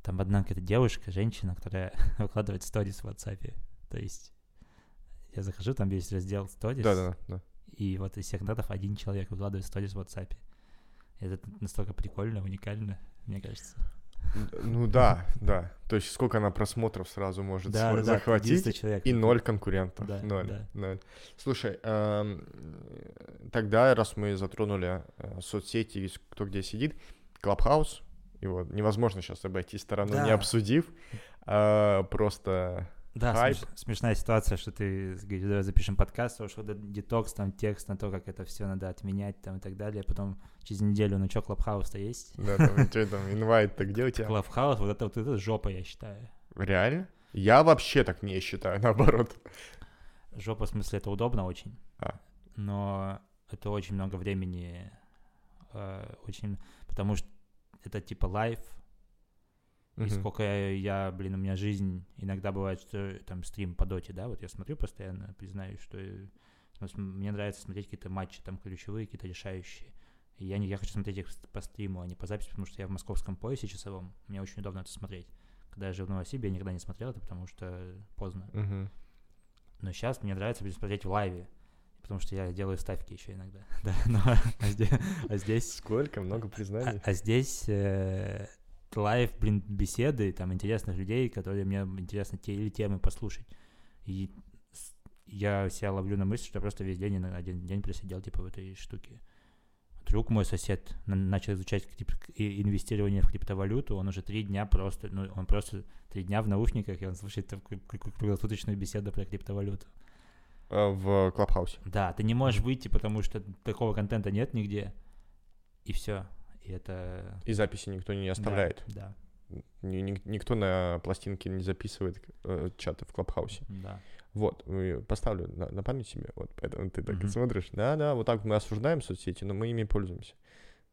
там одна какая-то девушка, женщина, которая выкладывает сторис в WhatsApp. То есть я захожу, там есть раздел сторис, Да-да, да. и вот из всех датов один человек выкладывает сторис в WhatsApp. Это настолько прикольно, уникально, мне кажется. Ну да, да. То есть сколько она просмотров сразу может Да, да, захватить. человек. И ноль конкурентов. Да, ноль, да. ноль. Слушай, эм, тогда, раз мы затронули э, соцсети, кто где сидит, Клабхаус, его невозможно сейчас обойти стороной, не Да. обсудив. а, просто Да, Хайп. смеш- смешная ситуация, что ты говоришь, давай запишем подкаст, что детокс, там текст на то, как это все надо отменять там и так далее. Потом через неделю, ну что, Clubhouse -то есть? да, там, что там, invite -то где у тебя? Clubhouse, вот это вот это жопа, я считаю. Реально? Я вообще так не считаю, наоборот. Жопа, в смысле, это удобно очень. А. Но это очень много времени, э, очень, потому что это типа live, и сколько я, блин, у меня жизнь, иногда бывает, что там стрим по доте, да, вот я смотрю постоянно, признаюсь, что э, мне нравится смотреть какие-то матчи там ключевые, какие-то решающие. И я, не, я хочу смотреть их по стриму, а не по записи, потому что я в московском поясе часовом, мне очень удобно это смотреть. Когда я жил в Новосибе, я никогда не смотрел это, потому что поздно. Мгм. Но сейчас мне нравится блин, смотреть в лайве, потому что я делаю ставки еще иногда. Да, но, а, здесь, а здесь Сколько, много а, признаний. а здесь э, live, блин, беседы, там, интересных людей, которые мне интересно те или темы послушать. И я себя ловлю на мысли, что просто весь день на один день просидел, типа, в этой штуке. Друг мой сосед на- начал изучать крип- и- инвестирование в криптовалюту, он уже три дня просто, ну, он просто три дня в наушниках, и он слушает там кру- кру- круглосуточную беседу про криптовалюту. А, В Клабхаусе. Да, ты не можешь выйти, потому что такого контента нет нигде, и все. И это... И записи никто не да, оставляет. Да, ни- никто на пластинке не записывает э, чаты в Клабхаусе. да. Вот, поставлю на, на память себе, вот, поэтому ты так Мгм. смотришь. Да-да, вот так мы осуждаем соцсети, но мы ими пользуемся.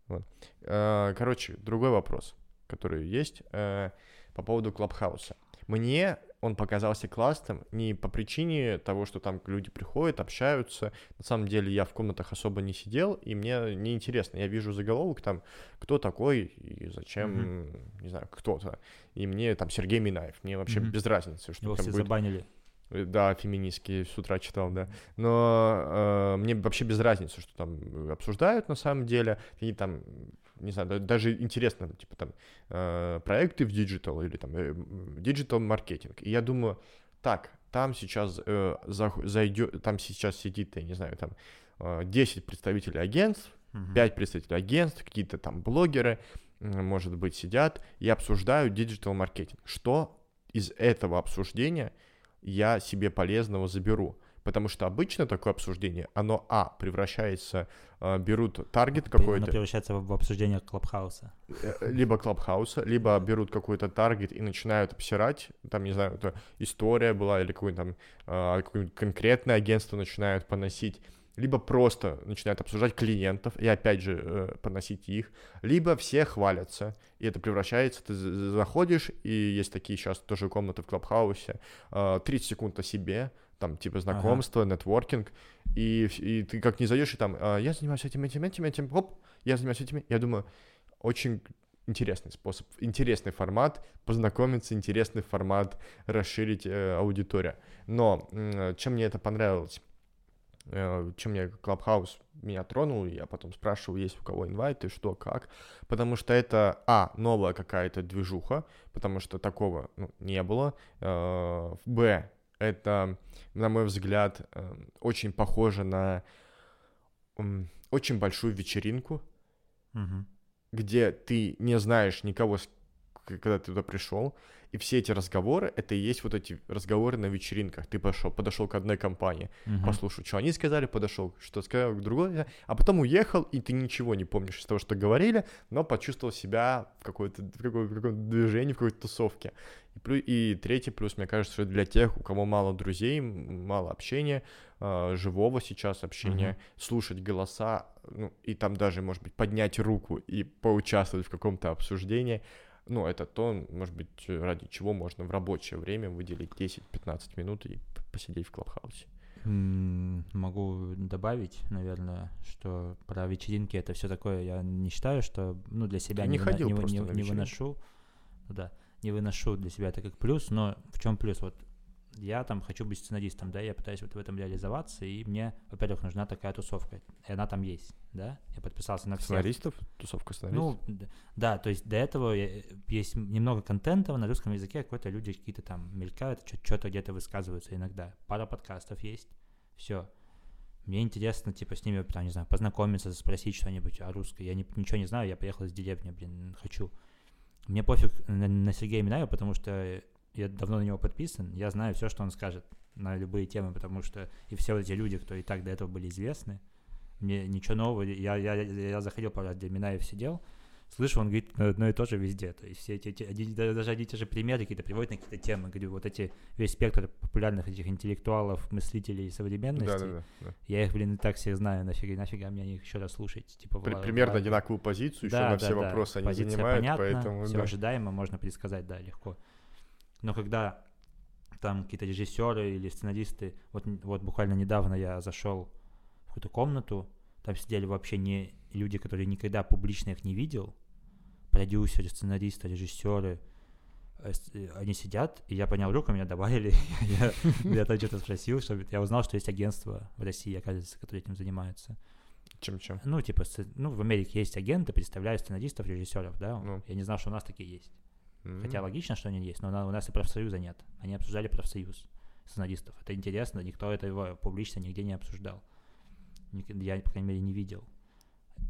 Вот. Э, Короче, другой вопрос, который есть э, по поводу Клабхауса. Мне он показался классным не по причине того, что там люди приходят, общаются. На самом деле я в комнатах особо не сидел, и мне неинтересно. Я вижу заголовок там, кто такой и зачем, mm-hmm. не знаю, кто-то. И мне там Сергей Минаев. Мне вообще mm-hmm. без разницы, что Его там все будет. забанили. Э, Да, феминистские с утра читал, да. Но э, мне вообще без разницы, что там обсуждают на самом деле. И там, не знаю, да- даже интересно, типа там э, проекты в digital или там digital маркетинг. И я думаю, так, там сейчас э, зайдет, там сейчас сидит, я не знаю, там э, 10 представителей агентств, Мгм. 5 представителей агентств, какие-то там блогеры, может быть, сидят и обсуждают digital маркетинг. Что из этого обсуждения я себе полезного заберу? Потому что обычно такое обсуждение, оно, а, превращается, э, берут таргет При- Оно какой-то, превращается в обсуждение Клабхауса. э, либо клабхауса, либо берут какой-то таргет и начинают обсирать, там, не знаю, это история была или какое-то там э, какое-нибудь конкретное агентство начинают поносить, либо просто начинают обсуждать клиентов и опять же э, поносить их, либо все хвалятся, и это превращается, ты за- за- заходишь, и есть такие сейчас тоже комнаты в Клабхаусе, э, 30 секунд о себе, там типа знакомство, нетворкинг, и, и ты как не зайдешь, и там, «А, я занимаюсь этим, этим, этим, этим, хоп, я занимаюсь этим, я думаю, очень интересный способ, интересный формат, познакомиться, интересный формат, расширить э, аудиторию. Но м, чем мне это понравилось, э, чем мне Clubhouse меня тронул, я потом спрашивал, есть у кого инвайты, что, как, потому что это, а, новая какая-то движуха, потому что такого ну, не было, э, б, это, на мой взгляд, э, очень похоже на очень большую вечеринку, Мгм. где ты не знаешь никого, когда ты туда пришел, и все эти разговоры, это и есть вот эти разговоры на вечеринках. Ты пошел, подошел к одной компании, Мгм. послушал, что они сказали, подошел, что сказал к другой, а потом уехал, и ты ничего не помнишь из того, что говорили, но почувствовал себя в какой-то в какой- в каком-то движении, в какой-то тусовке. И, плю- и третий плюс, мне кажется, что для тех, у кого мало друзей, мало общения, а, живого сейчас общения, Мгм. слушать голоса, ну, и там даже, может быть, поднять руку и поучаствовать в каком-то обсуждении, ну, это то, может быть, ради чего можно в рабочее время выделить 10-15 минут и посидеть в Клабхаусе. Могу добавить, наверное, что про вечеринки это все такое. Я не считаю, что ну для себя Ты не выно- ходил вы- просто не, не вечеринки. выношу, да, не выношу для себя это как плюс. Но в чем плюс? Вот я там хочу быть сценаристом, да, я пытаюсь вот в этом реализоваться, и мне, во-первых, нужна такая тусовка, и она там есть, да. Я подписался на всех. Сценаристов? Тусовка сценаристов? Ну, да, то есть до этого я- есть немного контента на русском языке, какой-то люди какие-то там мелькают, что-то где-то высказываются иногда. Пара подкастов есть, все. Мне интересно, типа, с ними, там, не знаю, познакомиться, спросить что-нибудь о русской. Я не- ничего не знаю, я приехал из деревни, блин, хочу. Мне пофиг на, на Сергея Минаева, потому что я давно на него подписан, я знаю все, что он скажет на любые темы, потому что и все вот эти люди, кто и так до этого были известны, мне ничего нового, я, я, я заходил раз, где Минаев сидел, слышу, он говорит одно и то же везде, то есть все эти, эти- да- даже одни и те же примеры какие-то приводят на какие-то темы, говорю, вот эти, весь спектр популярных этих интеллектуалов, мыслителей современности, Да, да, да. да. я их, блин, и так всех знаю, нафига, нафига мне их еще раз слушать, типа, При- Вла- примерно Влад- одинаковую позицию, еще да, на да, все да. вопросы они Позиция занимают, понятна, поэтому все да. ожидаемо, можно предсказать, да, легко. Но когда там какие-то режиссеры или сценаристы, вот, вот буквально недавно я зашел в какую-то комнату, там сидели вообще не люди, которые никогда публично их не видел, продюсеры, сценаристы, режиссеры, э, э, они сидят, и я понял руку, меня добавили, я, я там что-то спросил, чтобы я узнал, что есть агентство в России, оказывается, которое этим занимается. Чем-чем. Ну, типа, ну, в Америке есть агенты, представляют сценаристов, режиссеров, да? Ну. Я не знал, что у нас такие есть. Хотя М. логично, что они есть, но у нас и профсоюза нет. Они обсуждали профсоюз сценаристов. Это интересно, никто этого публично нигде не обсуждал. Я, по крайней мере, не видел.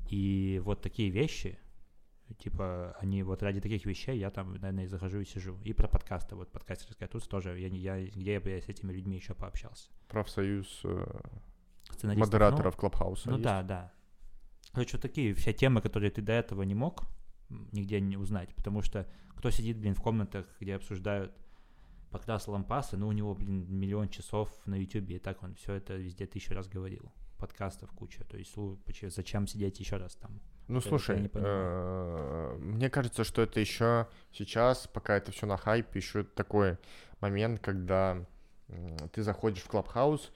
И вот такие вещи, типа, они вот ради таких вещей я там, наверное, и захожу и сижу. И про подкасты, вот подкастерская тут тоже, я, я, где я бы с этими людьми еще пообщался. Профсоюз э, Сценаристов, ну, модераторов Клабхауса Ну есть? да, да. Короче, вот такие все темы, которые ты до этого не мог нигде не узнать, потому что кто сидит, блин, в комнатах, где обсуждают покрас лампасы, ну у него, блин, миллион часов на ютюбе, и так он все это везде тысячу раз говорил. Подкастов куча, то есть зачем сидеть еще раз там? Ну, Это слушай, э, мне кажется, что это еще сейчас, пока это все на хайпе, еще такой момент, когда ты заходишь в Клабхаус,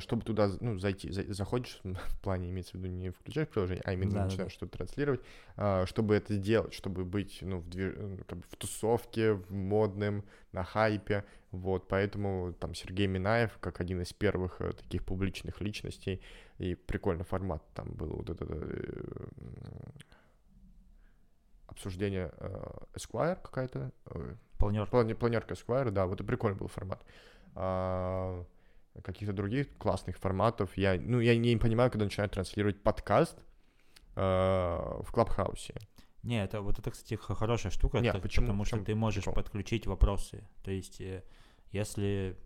чтобы туда ну, зайти, за- заходишь, в плане имеется в виду не включаешь приложение, а именно Да-да-да. начинаешь что-то транслировать, а, чтобы это сделать, чтобы быть ну, в, движ- ну, как бы в тусовке, в модном, на хайпе, вот, поэтому там Сергей Минаев, как один из первых э, таких публичных личностей, и прикольный формат там был вот это э, обсуждение э, Esquire какая-то, э, Планерка. Планерка Esquire, да, вот это прикольный был формат. А, каких-то других классных форматов. Я, ну, я не понимаю, когда начинают транслировать подкаст э, в Клабхаусе. Не, это вот это, кстати, хорошая штука, Не, так- почему? потому что ты можешь прикол? подключить вопросы. То есть, э, если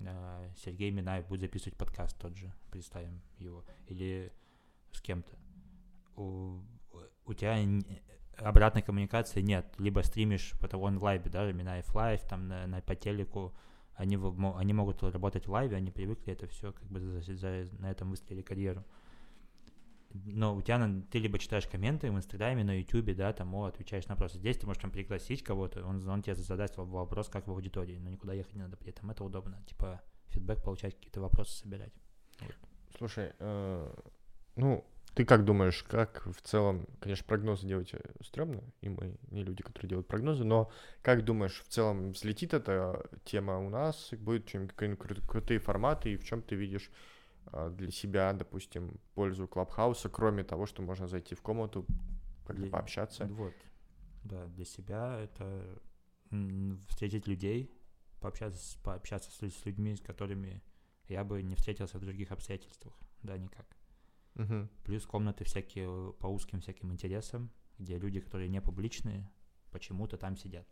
э, Сергей Минаев будет записывать подкаст тот же, представим его, или с кем-то, у, у тебя обратной коммуникации нет. Либо стримишь это он в лайве, да, Минаев live, там на, на- по телеку, они, в- они могут работать в лайве, они привыкли это все, как бы за- за- на этом выстроили карьеру. Но у тебя на- ты либо читаешь комменты в Инстаграме, на Ютубе, да, там, о, отвечаешь на вопросы. Здесь ты можешь там пригласить кого-то, он, он тебе задаст вопрос, как в аудитории, но никуда ехать не надо при этом. Это удобно. Типа фидбэк получать, какие-то вопросы собирать. Слушай, э, ну, ты как думаешь, как в целом, конечно, прогнозы делать э, стрёмно, и мы не люди, которые делают прогнозы, но как думаешь, в целом взлетит эта тема у нас, будет чем какие-нибудь кру- крутые форматы, и в чем ты видишь а, для себя, допустим, пользу Клабхауса, кроме того, что можно зайти в комнату, Для- пообщаться? Вот. Да, для себя это встретить людей, пообщаться, пообщаться с людьми, с которыми я бы не встретился в других обстоятельствах. Да, никак. Мгм. Плюс комнаты всякие э, по узким всяким интересам, где люди, которые не публичные, почему-то там сидят.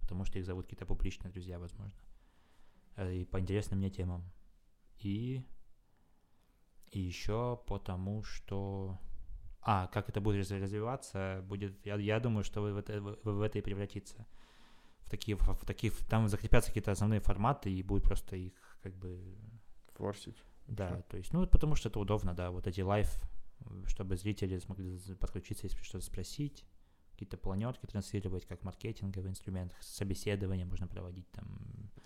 Потому что их зовут какие-то публичные друзья, возможно. Э, И по интересным мне темам. И, и еще потому, что... А, как это будет раз- развиваться, будет... Я, я думаю, что вы в это, в, в это и превратится. В такие, в, в такие, там закрепятся какие-то основные форматы, и будет просто их как бы Форсить. Да, то есть, ну, потому что это удобно, да, вот эти live, э, чтобы зрители смогли подключиться, если что-то спросить, какие-то планерки транслировать, как маркетинговый инструмент, собеседование можно проводить там,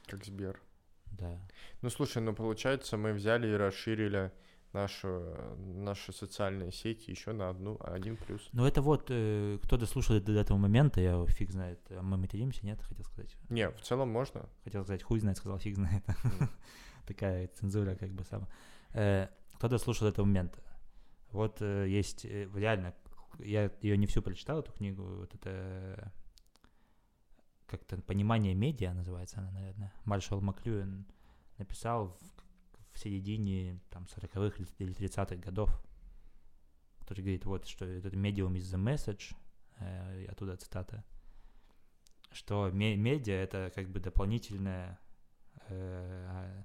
Как Сбер. да. Ну, слушай, ну, получается, мы взяли и расширили нашу, наши социальные сети еще на одну, один плюс. Ну, это вот, э, кто дослушал до, до этого момента, я фиг знает, а мы материмся, нет, хотел сказать. Не, в целом можно. Хотел сказать, хуй знает, сказал, фиг знает. Такая цензура как бы сама. Э, Кто дослушал до этого момента? Вот э, есть э, реально, я ее не всю прочитал, эту книгу, вот это как-то «Понимание медиа» называется она, наверное. Маршал Маклюэн написал в, в середине там 40-х или 30-х годов, который говорит, вот, что этот medium is the message, э, оттуда цитата, что ме- медиа — это как бы дополнительное э,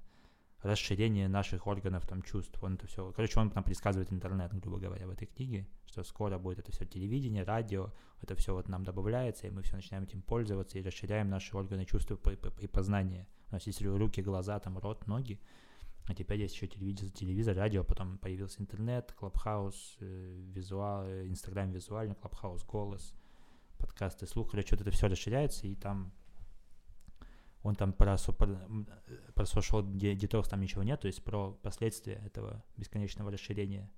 расширение наших органов там чувств. Он это все, короче, он там предсказывает интернет, грубо говоря, в этой книге, что скоро будет это все телевидение, радио, это все вот нам добавляется, и мы все начинаем этим пользоваться и расширяем наши органы чувств и, по- и познания. У нас есть ру- руки, глаза, там рот, ноги, а теперь есть еще телевизор, телевизор, радио, потом появился интернет, клабхаус, э, визуал, э, инстаграм визуально, клабхаус голос, подкасты, слух, короче, вот это все расширяется, и там он там про, со- про, social de- detox там ничего нет, то есть про последствия этого бесконечного расширения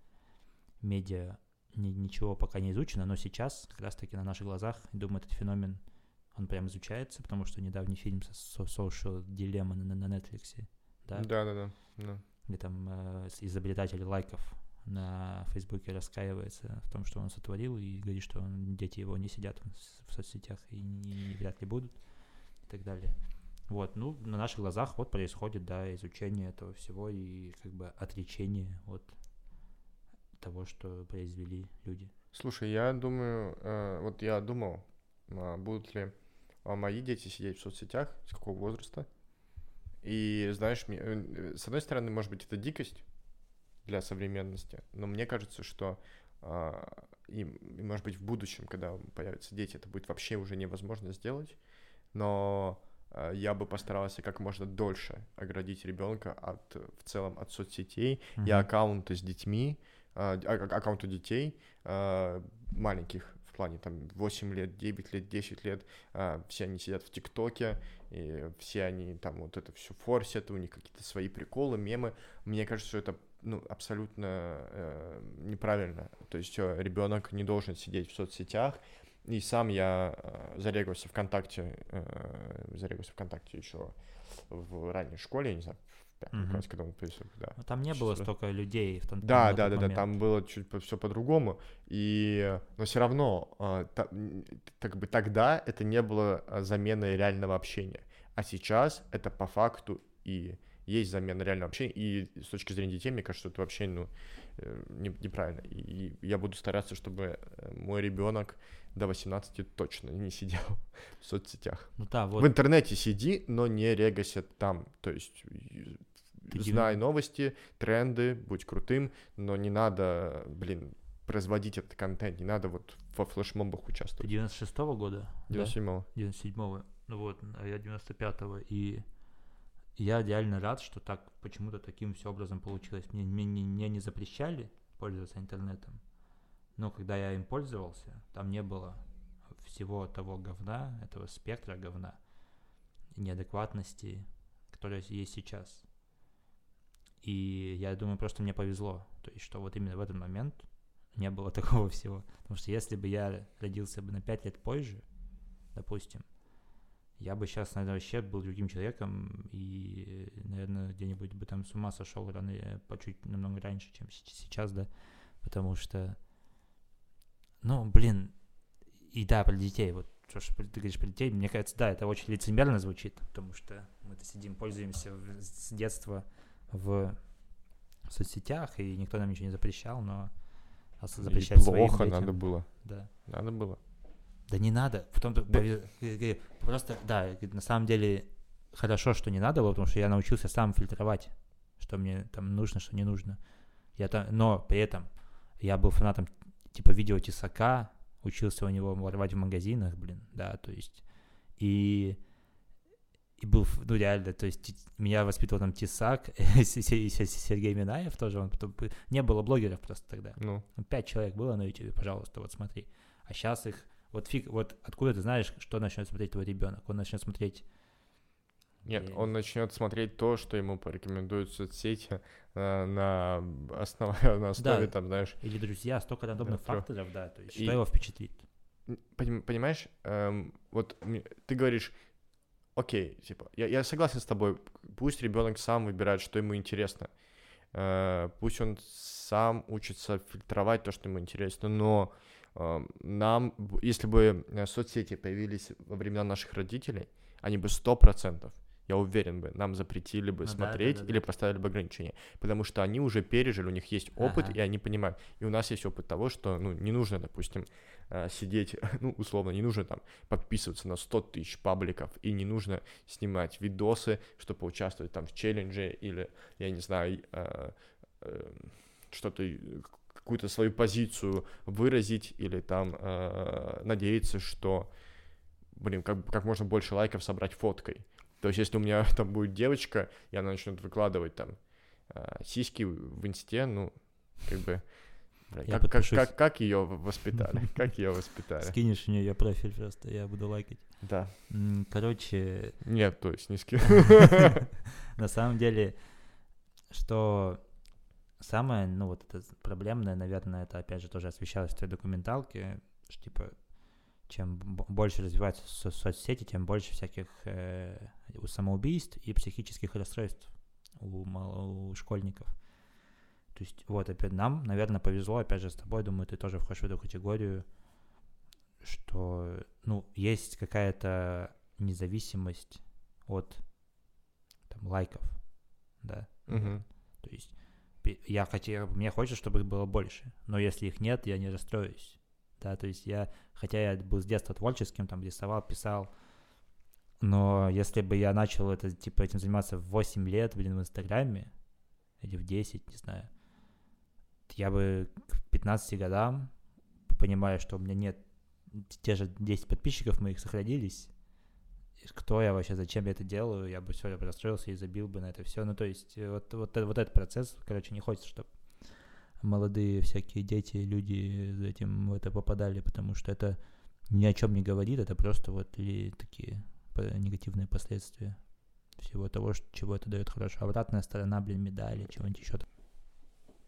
медиа ни- ничего пока не изучено, но сейчас как раз-таки на наших глазах, думаю, этот феномен, он прям изучается, потому что недавний фильм со Social Dilemma на, на Netflix, да, Да, да, да. да. где там э, изобретатель лайков на Фейсбуке раскаивается в том, что он сотворил, и говорит, что он- дети его не сидят в, соцсетях и не, вряд ли будут, и так далее. Вот, ну, на наших глазах вот происходит, да, изучение этого всего и как бы отречение от того, что произвели люди. Слушай, я думаю, э, вот я думал, а, будут ли а, мои дети сидеть в соцсетях, с какого возраста. И знаешь, мне, э, с одной стороны, может быть, это дикость для современности, но мне кажется, что а, и, может быть, в будущем, когда появятся дети, это будет вообще уже невозможно сделать. Но я бы постарался как можно дольше оградить ребенка от в целом от соцсетей и Мгм. аккаунты с детьми, а, а- аккаунты детей а, маленьких, в плане там 8 лет, 9 лет, 10 лет, а, все они сидят в ТикТоке, и все они там вот это все форсят, у них какие-то свои приколы, мемы. Мне кажется, что это ну, абсолютно э, неправильно. То есть э, ребенок не должен сидеть в соцсетях. И сам я э, зарегался ВКонтакте, э, зарегался ВКонтакте еще в ранней школе, я не знаю, пятом классе, когда он появился, да. Ну, там не Чуть было столько людей в том Да, да, да, да, момент. там было чуть все по-другому, и но все равно, а, та- так бы тогда это не было а, заменой реального общения, а сейчас это по факту и есть замена реального общения, и с точки зрения детей, мне кажется, это вообще ну э, не- неправильно, и я буду стараться, чтобы э, мой ребенок до 18 точно не сидел в соцсетях. Ну да, вот В интернете сиди, но не регайся там. То есть Ты знай новости, тренды, будь крутым, но не надо, блин, производить этот контент, не надо вот во флешмобах участвовать. 96-го года? да? 97-го. 97-го. Ну вот, а я 95-го. И я реально рад, что так почему-то таким все образом получилось. Мне, мне, не- мне не запрещали пользоваться интернетом. Но когда я им пользовался, там не было всего того говна, этого спектра говна, неадекватности, которая есть сейчас. И я думаю, просто мне повезло. То есть, что вот именно в этот момент не было такого всего. Потому что если бы я родился бы на 5 лет позже, допустим, я бы сейчас, наверное, вообще был другим человеком и, наверное, где-нибудь бы там с ума сошел рано, по чуть намного раньше, чем сейчас, да, потому что, ну, блин, и да, про детей, вот то, что ты говоришь про детей, мне кажется, да, это очень лицемерно звучит, потому что мы-то сидим, пользуемся в- с детства в соцсетях, и никто нам ничего не запрещал, но И запрещать своим плохо детям, надо было. да. Надо было. Да не надо. Потом Да. просто, да, на самом деле хорошо, что не надо было, потому что я научился сам фильтровать, что мне там нужно, что не нужно. Я там, но при этом я был фанатом типа видео Тесака, учился у него воровать в магазинах, блин, да, то есть и и был, ну реально, то есть меня воспитывал там Тесак, Сергей Минаев тоже, он потом, не было блогеров просто тогда. Ну, Пять человек было на YouTube, пожалуйста, вот смотри. А сейчас их, вот фиг, вот откуда ты знаешь, что начнет смотреть твой ребенок? Он начнет смотреть. нет, Блин. он начнет смотреть то, что ему порекомендуют соцсети э, на, основе, на основе, Да. там, знаешь, Или друзья, столько рандомных Да, факторов, да, то есть И- что его впечатлит? Понимаешь, эм, вот ты говоришь, окей, типа, я, я согласен с тобой, пусть ребенок сам выбирает, что ему интересно, Э, пусть он сам учится фильтровать то, что ему интересно, но эм, нам, если бы э, соцсети появились во времена наших родителей, они бы сто процентов, я уверен бы, нам запретили бы Ну смотреть да, да, да. или поставили бы ограничения, потому что они уже пережили, у них есть опыт, Ага. и они понимают. И у нас есть опыт того, что, ну, не нужно, допустим, э, сидеть, ну, условно, не нужно там подписываться на 100 тысяч пабликов, и не нужно снимать видосы, чтобы поучаствовать там в челлендже, или, я не знаю, э, э, что-то, какую-то свою позицию выразить, или там э, надеяться, что, блин, как, как можно больше лайков собрать фоткой. То есть, если у меня там будет девочка, и она начнет выкладывать там э, сиськи в инсте, ну, как бы, Я как, как, как, как ее воспитали, как ее воспитали. Скинешь мне ее профиль просто, я буду лайкать. Да. Короче, Нет, то есть, не ски... на самом деле, что самое, ну вот это проблемное, наверное, это опять же тоже освещалось в твоей документалке, что типа чем больше развиваются со- соцсети, тем больше всяких э, у самоубийств и психических расстройств у, у школьников. То есть вот опять нам, наверное, повезло, опять же с тобой, думаю, ты тоже входишь в эту категорию, что, ну, есть какая-то независимость от там, лайков, да. Мгм. То есть я хотел, мне хочется, чтобы их было больше, но если их нет, я не расстроюсь, да, то есть я, хотя я был с детства творческим, там рисовал, писал, но если бы я начал это, типа, этим заниматься в 8 лет, блин, в Инстаграме, или в 10, не знаю, я бы к 15 годам, понимая, что у меня нет те же 10 подписчиков моих сохранились, кто я вообще, зачем я это делаю, я бы все, расстроился и забил бы на это все. Ну, то есть, э, вот, вот, э- вот этот процесс, короче, не хочется, чтобы молодые всякие дети, люди этим в это попадали, потому что это ни о чем не говорит, это просто вот и такие негативные последствия всего того, чего это дает хорошо. Обратная сторона, блин, медали, чего-нибудь еще.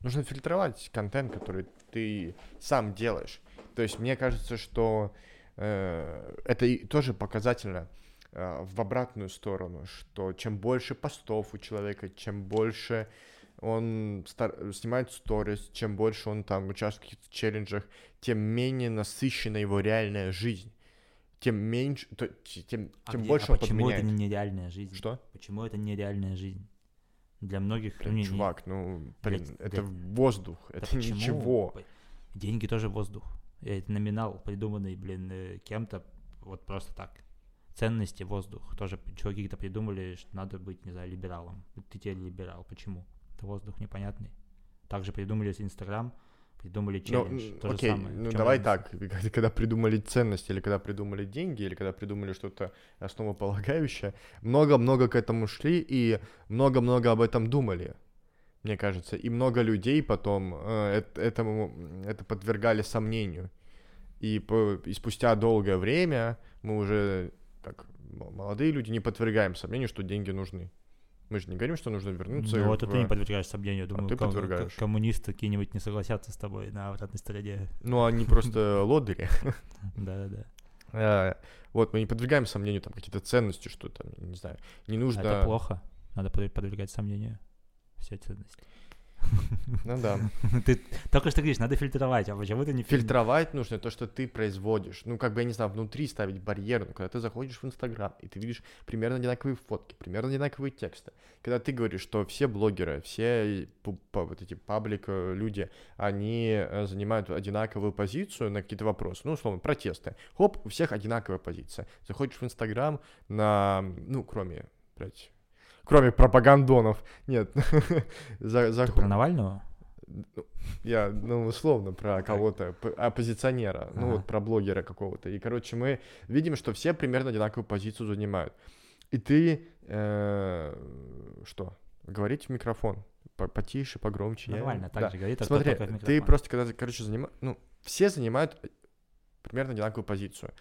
Нужно фильтровать контент, который ты сам делаешь. То есть мне кажется, что э, это тоже показательно э, в обратную сторону, что чем больше постов у человека, чем больше он стар- снимает сторис, чем больше он там участвует в челленджах, тем менее насыщена его реальная жизнь тем меньше, то, тем, а тем где, больше а он почему подменяет. это не нереальная жизнь? Что? Почему это нереальная жизнь? Для многих... Блин, не- чувак, ну, блин, Блядь, это блядь. воздух, Да это почему? ничего. Деньги тоже воздух. И Это номинал, придуманный, блин, э, кем-то вот просто так. Ценности воздух. Тоже чуваки какие-то придумали, что надо быть, не знаю, либералом. Ты теперь либерал. Почему? Это воздух непонятный. Также придумали Инстаграм, придумали Ну, челлендж. м, То же окей, самое. В ну давай разница? так, когда- придумали ценности, или когда придумали деньги, или когда придумали что-то основополагающее, много-много к этому шли и много-много об этом думали, мне кажется. И много людей потом э, эт- этому, это подвергали сомнению. И, по- и спустя долгое время мы уже, как молодые люди, не подвергаем сомнению, что деньги нужны. Мы же не говорим, что нужно вернуться. Ну, вот в- ты не подвергаешь сомнению. Думаю, А ты ком- подвергаешь. коммунисты какие-нибудь не согласятся с тобой на обратной стороне. Ну, они просто лодыри. Да-да-да. Э, Вот, мы не подвергаем сомнению там какие-то ценности, что там, не знаю, не нужно... Это плохо. Надо под- подвергать сомнению все ценности. Ну да. Ты только что говоришь, надо фильтровать, а почему ты не фильтр- Фильтровать нужно то, что ты производишь. Ну, как бы, я не знаю, внутри ставить барьер. Ну, когда ты заходишь в Инстаграм, и ты видишь примерно одинаковые фотки, примерно одинаковые тексты. Когда ты говоришь, что все блогеры, все па- вот эти паблик э, люди, они э, занимают одинаковую позицию на какие-то вопросы. Ну, условно, протесты. Хоп, у всех одинаковая позиция. Заходишь в Инстаграм на, ну, кроме, блядь, кроме пропагандонов. Нет. За- Ты заход- про Навального? я, ну, условно, про кого-то, оппозиционера, ну, Ага. вот про блогера какого-то. И, короче, мы видим, что все примерно одинаковую позицию занимают. И ты, э, что, говорить в микрофон, По- потише, погромче. я- Нормально, так да. же говорит, а Смотри, ты просто, когда, короче, занимаешь, ну, все занимают примерно одинаковую позицию.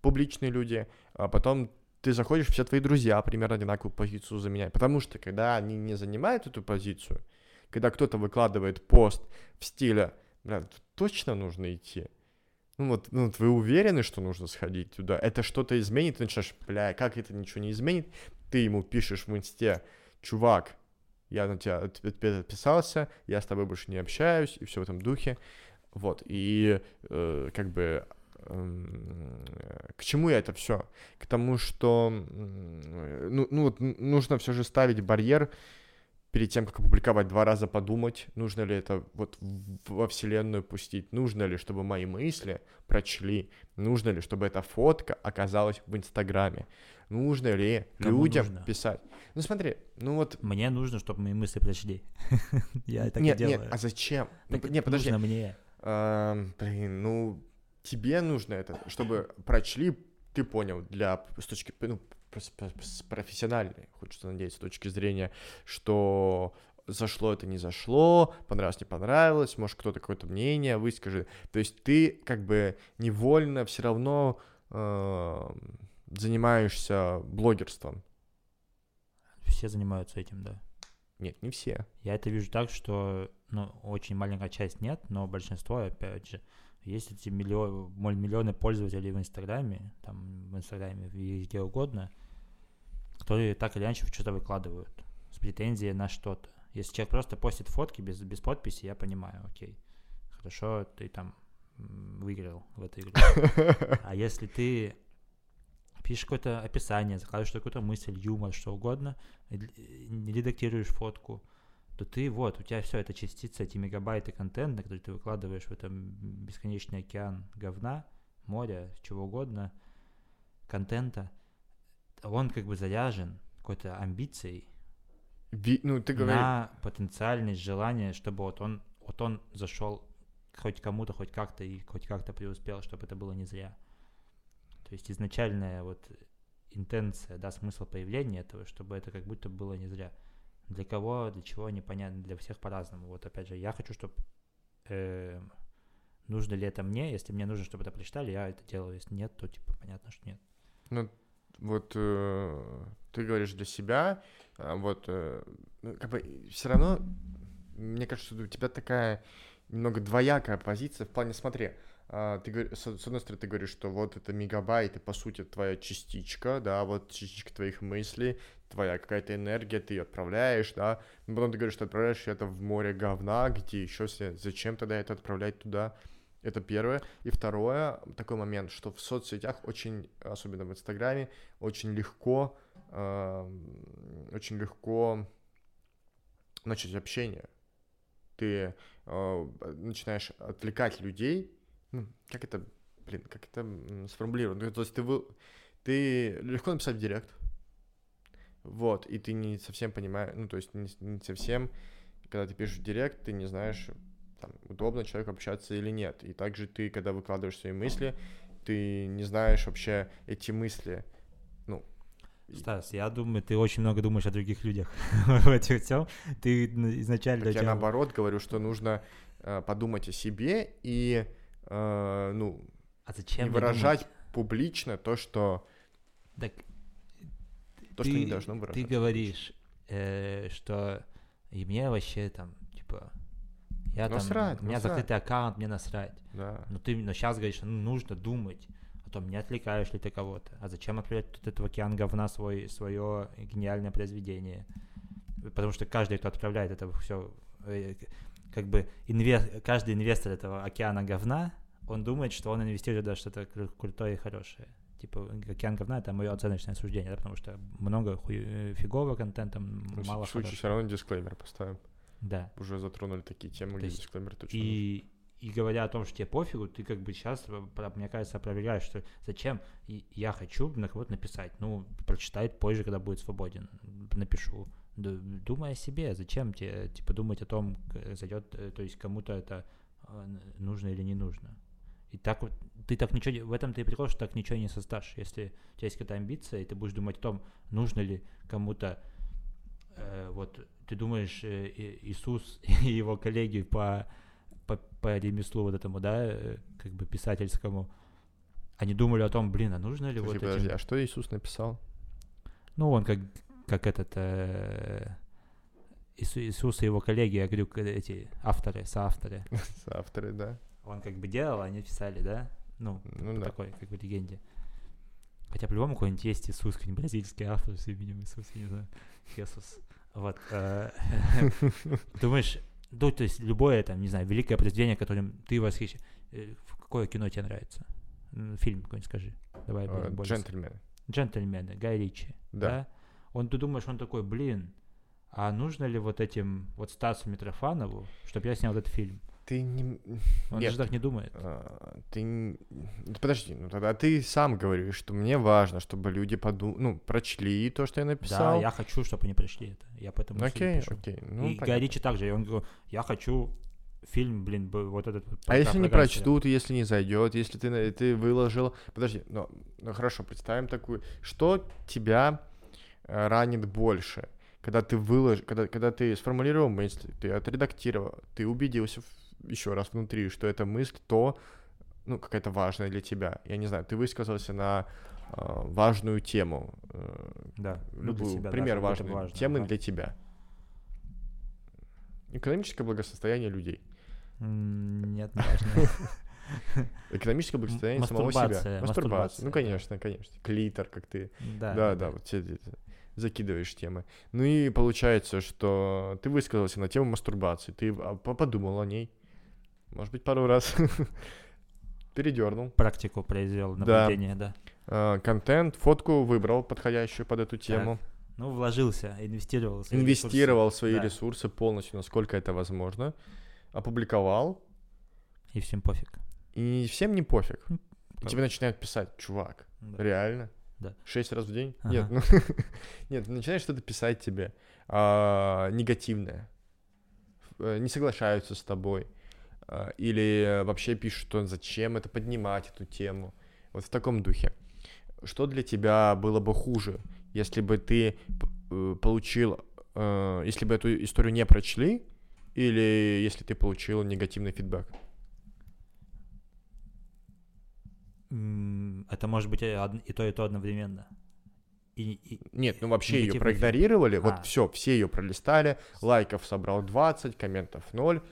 Публичные люди, а потом ты заходишь, все твои друзья примерно одинаковую позицию заменяют. Потому что, когда они не занимают эту позицию, когда кто-то выкладывает пост в стиле, бля, точно нужно идти. Ну вот, ну вот вы уверены, что нужно сходить туда? Это что-то изменит? Ты начинаешь, бля, как это ничего не изменит? Ты ему пишешь в инсте, чувак, я на тебя от- от- отписался, я с тобой больше не общаюсь, и все в этом духе. Вот, и э, как бы к чему я это все? К тому, что ну, ну вот нужно все же ставить барьер перед тем, как опубликовать, два раза подумать, нужно ли это вот во вселенную пустить, нужно ли, чтобы мои мысли прочли, нужно ли, чтобы эта фотка оказалась в Инстаграме, нужно ли Кому людям нужно? писать. Ну смотри, ну вот Мне нужно, чтобы мои мысли прочли. Я так и нет, делаю. нет, а зачем? Ну, не, подожди. Нужно мне. Ам, блин, ну тебе нужно это, чтобы прочли, ты понял, для с точки, ну, с профессиональной, хочется надеяться, с точки зрения, что зашло это не зашло, понравилось не понравилось, может кто-то какое-то мнение выскажет. То есть ты как бы невольно все равно ам, занимаешься блогерством. Все занимаются этим, да. Нет, не все. Я это вижу так, что, ну, очень маленькая часть нет, но большинство, опять же, есть эти миллион, миллионы пользователей в Инстаграме, там, в Инстаграме, и где угодно, которые так или иначе что-то выкладывают с претензией на что-то. Если человек просто постит фотки без, без подписи, я понимаю, окей, хорошо, ты там выиграл в этой игре. А если ты пишешь какое-то описание, закладываешь какую-то мысль, юмор, что угодно, редактируешь фотку, то ты вот, у тебя все, это частица, эти мегабайты контента, которые ты выкладываешь в этом бесконечный океан говна, моря, чего угодно, контента, он как бы заряжен какой-то амбицией Ви- ну, ты говоришь... на потенциальность желание, чтобы вот он, вот он зашел хоть кому-то, хоть как-то и хоть как-то преуспел, чтобы это было не зря. То есть изначальная вот интенция, да, смысл появления этого, чтобы это как будто было не зря. Для кого, для чего, непонятно, для всех по-разному. Вот опять же, я хочу, чтобы э, нужно ли это мне, если мне нужно, чтобы это прочитали, я это делаю, если нет, то, типа, понятно, что нет. Ну, вот э, ты говоришь для себя, а вот, э, ну, как бы все равно, мне кажется, у тебя такая немного двоякая позиция в плане, смотри, ты говоришь, с одной стороны, ты говоришь, что вот это мегабайт, и по сути твоя частичка, да, вот частичка твоих мыслей, твоя какая-то энергия, ты ее отправляешь, да, но потом ты говоришь, что отправляешь это в море говна, где еще все, зачем тогда это отправлять туда? Это первое. И второе, такой момент, что в соцсетях очень, особенно в Инстаграме, очень легко, э, очень легко начать общение. Ты э, начинаешь отвлекать людей, ну, как это, блин, как это сформулировать? Ну, то есть ты, вы, ты легко написать в директ, вот, и ты не совсем понимаешь, ну, то есть не, не совсем, когда ты пишешь в директ, ты не знаешь, там, удобно человеку общаться или нет. И также ты, когда выкладываешь свои мысли, ты не знаешь вообще эти мысли, ну, Стас, я думаю, ты очень много думаешь о других людях в этом всем. Ты изначально... Так я наоборот говорю, что нужно э, подумать о себе и э, ну, а зачем не выражать публично то, что... Так, то, ты, что не должно выражаться. Ты говоришь, э, что и мне вообще там, типа, я насрать, там, у меня насрать. закрытый аккаунт, мне насрать. Да. Но ты но сейчас говоришь, ну, нужно думать о том, не отвлекаешь ли ты кого-то. А зачем отправлять тут этого океан говна свой, свое гениальное произведение? Потому что каждый, кто отправляет это все, э, как бы инве- каждый инвестор этого океана говна, он думает, что он инвестирует во что-то крутое и хорошее. Типа, океан говна — это мое оценочное суждение, да, потому что много хуй, э, фигового контента, В мало В случае все равно дисклеймер поставим. Да. Уже затронули такие темы, где есть дисклеймер точно И, и говоря о том, что тебе пофигу, ты как бы сейчас, мне кажется, опровергаешь, что зачем я хочу на кого-то написать. Ну, прочитает позже, когда будет свободен. Напишу. Думай о себе, зачем тебе, типа, думать о том, зайдет, э, то есть кому-то это э, нужно или не нужно. И так вот, ты так ничего, в этом ты прикол, что так ничего не создашь. Если у тебя есть какая-то амбиция, и ты будешь думать о том, нужно ли кому-то, э, вот, ты думаешь, э, Иисус и его коллеги по, по, по ремеслу вот этому, да, э, как бы писательскому, они думали о том, блин, а нужно ли Подожди, вот подожди, этим... а что Иисус написал? Ну, он как, как этот... Э, Иисус и его коллеги, я говорю, эти авторы, соавторы. Соавторы, да. Он как бы делал, они писали, да? Ну, Ну по да. такой, как бы, легенде. Хотя по-любому какой-нибудь есть Иисус, какой-нибудь бразильский автор с именем Иисус, я не знаю, Иисус. Вот. э, Думаешь, ну, то есть любое там, не знаю, великое произведение, которым ты восхищаешь. Э, Какое кино тебе нравится? Фильм какой-нибудь скажи. Давай, Э, более Джентльмены. джентльмены, Гай Ричи. Да. Да. Он, ты думаешь, он такой, блин, а нужно ли вот этим вот Стасу Митрофанову, чтобы я снял этот фильм? Ты не... Он Нет. же так не думает. а, Ты... Ну, Подожди, ну тогда ты сам говоришь, что мне важно, чтобы люди подумали, ну, прочли то, что я написал. Да, я хочу, чтобы они пришли это. Я поэтому Окей, пишу. окей. Ну, и. Гай Ричи также, он говорит, я хочу фильм, блин, вот этот. А если не гангстера». прочтут, если не зайдет, если ты, ты выложил... Подожди, ну, ну хорошо, представим такую... Что тебя э, ранит больше? Когда ты выложил, когда, когда ты сформулировал мысли, ты отредактировал, ты убедился в- еще раз внутри, что эта мысль то, ну, какая-то важная для тебя. Я не знаю, ты высказался на э, важную тему, э, Да, ну, для любую, себя, да, пример это важной важно, темы ага. для тебя. Экономическое благосостояние людей. Нет, не важно. Экономическое благосостояние самого себя. мастурбация, Ну, да. конечно, конечно. Клитор, как ты. Да, Да, да, вот все закидываешь темы. Ну и получается, что ты высказался на тему мастурбации, ты а, по- подумал о ней. Может быть, пару раз передернул. Практику произвел, Да. наблюдение, да. А, Контент, фотку выбрал подходящую под эту тему. Ну, вложился, инвестировал. свои Инвестировал ресурсы. свои Да. ресурсы полностью, насколько это возможно. Опубликовал. И всем пофиг. И всем не пофиг. М, И тебе начинают писать, чувак, Да. реально? Да. Шесть раз в день? Ага. Нет, ну, нет, начинаешь что-то писать тебе а, негативное, Э, не соглашаются с тобой, или вообще пишут, что зачем это поднимать, эту тему. Вот в таком духе. Что для тебя было бы хуже, если бы ты э, получил, э, если бы эту историю не прочли, Или если ты получил негативный фидбэк? Это может быть и то, и то одновременно. И, и- Нет, ну вообще ее проигнорировали, вот А. все, все ее пролистали, лайков собрал 20, комментов 0,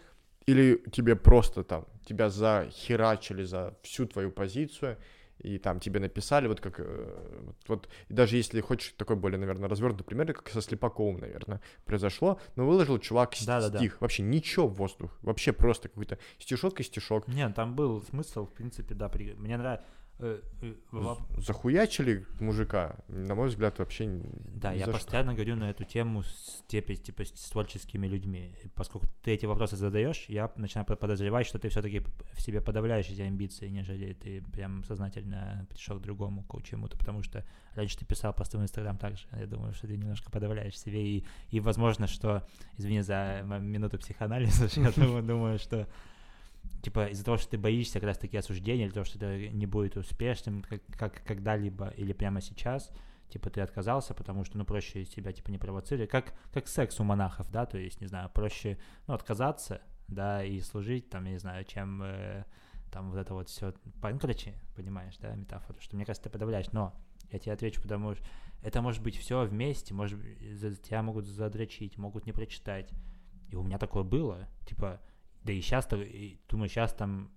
или тебе просто там, тебя захерачили за всю твою позицию, и там тебе написали, вот как, э, вот, вот, даже если хочешь такой более, наверное, развернутый пример, как со Слепаковым, наверное, произошло, но выложил чувак Да-да-да. стих, вообще ничего в воздух, вообще просто какой-то стишок и стишок, Нет, там был смысл, в принципе, да. при- Мне нравится... З- захуячили мужика, на мой взгляд, вообще Да, я что. постоянно говорю на эту тему с, типа, типа, с творческими людьми. И поскольку ты эти вопросы задаешь, я начинаю под- подозревать, что ты все-таки в себе подавляешь эти амбиции, нежели ты прям сознательно пришел к другому, к чему-то, потому что раньше ты писал посты в Инстаграм также. Я думаю, что ты немножко подавляешь себе, и, и возможно, что, извини за минуту психоанализа, я думаю, что типа из-за того, что ты боишься как раз таки осуждения, или того, что это не будет успешным, как, как когда-либо или прямо сейчас, типа ты отказался, потому что, ну, проще себя, типа, не провоцировать, как, как секс у монахов, да, то есть, не знаю, проще, ну, отказаться, да, и служить, там, я не знаю, чем э, там вот это вот все, ну, короче, понимаешь, да, метафору, что, мне кажется, ты подавляешь, но я тебе отвечу, потому что это может быть все вместе, может тебя могут задрочить, могут не прочитать, и у меня такое было, типа, да и сейчас, думаю, сейчас там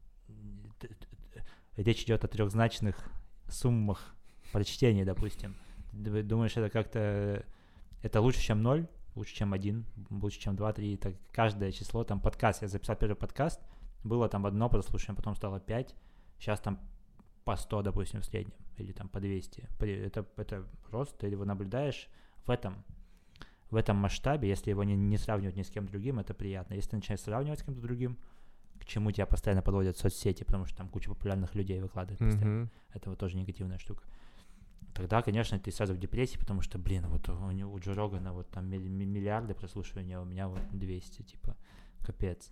речь идет о трехзначных суммах прочтений, допустим. Думаешь, это как-то это лучше, чем ноль, лучше, чем один, лучше, чем два, три. Так каждое число, там подкаст, я записал первый подкаст, было там одно прослушивание, потом стало пять, сейчас там по 100, допустим, в среднем, или там по 200. При- Это, это рост, ты его наблюдаешь в этом, в этом масштабе, если его не, не сравнивать ни с кем другим, это приятно. Если ты начинаешь сравнивать с кем-то другим, к чему тебя постоянно подводят соцсети, потому что там куча популярных людей выкладывает постоянно. Мгм. Это вот тоже негативная штука. Тогда, конечно, ты сразу в депрессии, потому что, блин, вот у, него- у Джо Рогана вот там милли- ми- миллиарды прослушивания, а у меня вот 200, типа, капец.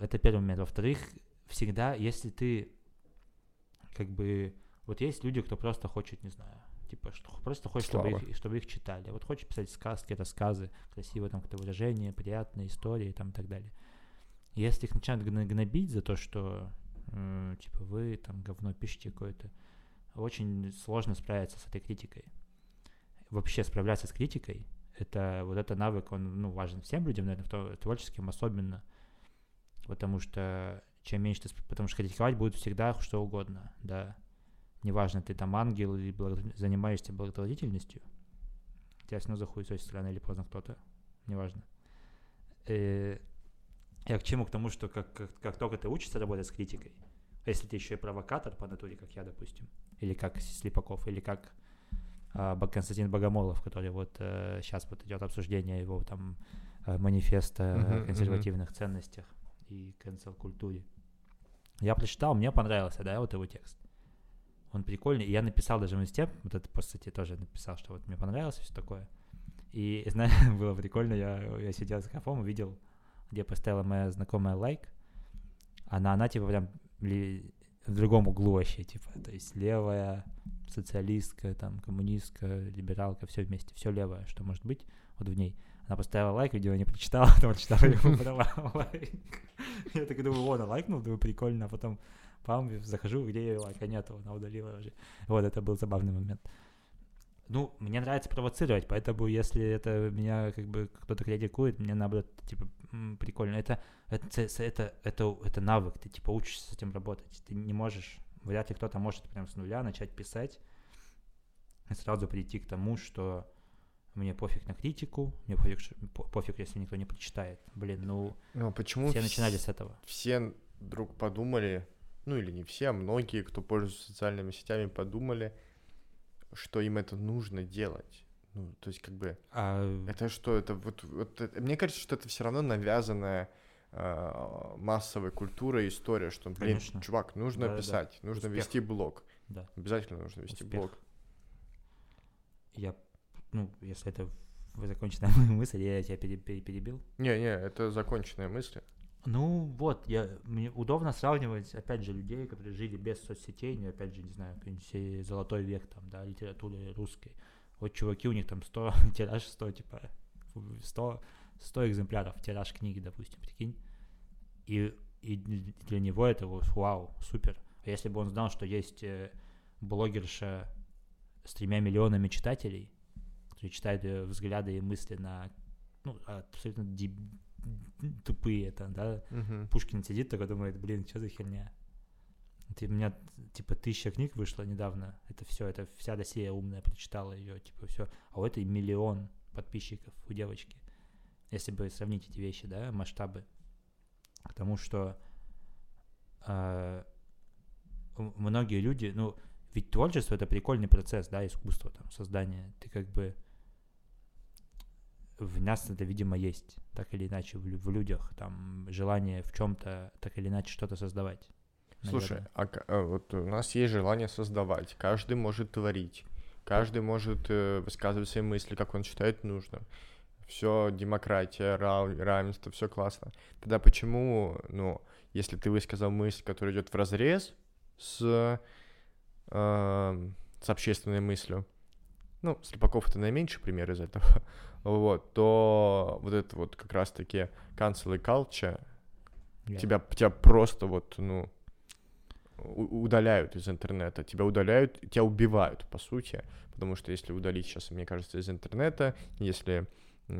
Это первый момент. Во-вторых, всегда, если ты, как бы, вот есть люди, кто просто хочет, не знаю, типа, что просто хочет, чтобы их, чтобы их читали. Вот хочет писать сказки, рассказы, красивое там какое-то выражение, приятные истории там и так далее. Если их начинают гнобить за то, что, типа, вы там говно пишете какое-то, очень сложно справиться с этой критикой. Вообще справляться с критикой, это вот это навык, он ну, важен всем людям, наверное, творческим особенно, потому что чем меньше ты, потому что критиковать будет всегда что угодно, да. Неважно, ты там ангел или благо- занимаешься благотворительностью, тебя все равно захуесосит рано или поздно кто-то, неважно. Э, я к чему? К тому, что как, как, как только ты учишься работать с критикой, а если ты еще и провокатор по натуре, как я, допустим, или как Слепаков, или как Ба- Константин Богомолов, который вот сейчас вот идет обсуждение его там а, манифеста о мгм. консервативных ценностях и cancel-культуре. Я прочитал, мне понравился, да, вот его текст. Он прикольный. И я написал даже в инсте, вот это, по сути, тоже написал, что вот мне понравилось все такое. И, знаешь, было прикольно, я, я сидел с кафом, увидел, где поставила моя знакомая лайк, она, она типа прям ли- в другом углу вообще, типа, то есть левая, социалистка, там, коммунистка, либералка, все вместе, все левое, что может быть, вот в ней. Она поставила лайк, видео не прочитала, потом прочитала и убрала лайк. Я так думаю, вот, она лайкнул, думаю, прикольно, а потом пам, захожу, где ее лайка нету, она удалила уже. Вот, это был забавный момент. Ну, мне нравится провоцировать, поэтому если это меня как бы кто-то критикует, мне наоборот, типа, прикольно. Это, это, это, это, это, навык, ты типа учишься с этим работать. Ты не можешь, вряд ли кто-то может прям с нуля начать писать и сразу прийти к тому, что мне пофиг на критику, мне пофиг, пофиг, если никто не прочитает. Блин, ну, Ну, а почему все вс- начинали с этого. все вдруг подумали, ну или не все, а многие, кто пользуется социальными сетями, подумали, что им это нужно делать. Ну, то есть, как бы, А, это что, это вот, вот это- мне кажется, что это все равно навязанная массовой культура и история, что, блин, Конечно. чувак, нужно Да-да-да. писать, нужно Успех. вести блог. Да. Обязательно нужно вести Успех. блог. я, ну, если это законченная мысль, я тебя пере- пере- перебил. Не-не, это законченная мысль. Ну вот, я, мне удобно сравнивать, опять же, людей, которые жили без соцсетей, ну, опять же, не знаю, какой-нибудь золотой век там, да, литературы русской. Вот чуваки, у них там 100, тираж 100, типа, 100, 100 экземпляров, тираж книги, допустим, прикинь. И, и для него это вот вау, супер. А если бы он знал, что есть э, блогерша с тремя миллионами читателей, которые читают ее взгляды и мысли на ну, абсолютно деб... тупые это, да, Мгм. Пушкин сидит такой думает, блин, что за херня? Ты, у меня типа тысяча книг вышло недавно. Это все, это вся Россия умная прочитала ее, типа все. А у этой миллион подписчиков у девочки. Если бы сравнить эти вещи, да, масштабы. Потому что м- многие люди, ну, ведь творчество это прикольный процесс, да, искусство, там, создание. Ты как бы в нас это, видимо, есть, так или иначе, в, в людях, там, желание в чем-то, так или иначе, что-то создавать. Слушай, наверное. а вот у нас есть желание создавать, каждый может творить, каждый может э, высказывать свои мысли, как он считает нужным. Все демократия, рав- равенство, все классно. Тогда почему, ну, если ты высказал мысль, которая идет в разрез с, эм, с общественной мыслью, ну, Слепаков это наименьший пример из этого, вот, то вот это вот как раз-таки cancel culture, Я- тебя, тебя просто вот, ну, удаляют из интернета, тебя удаляют, тебя убивают, по сути, потому что если удалить сейчас, мне кажется, из интернета, если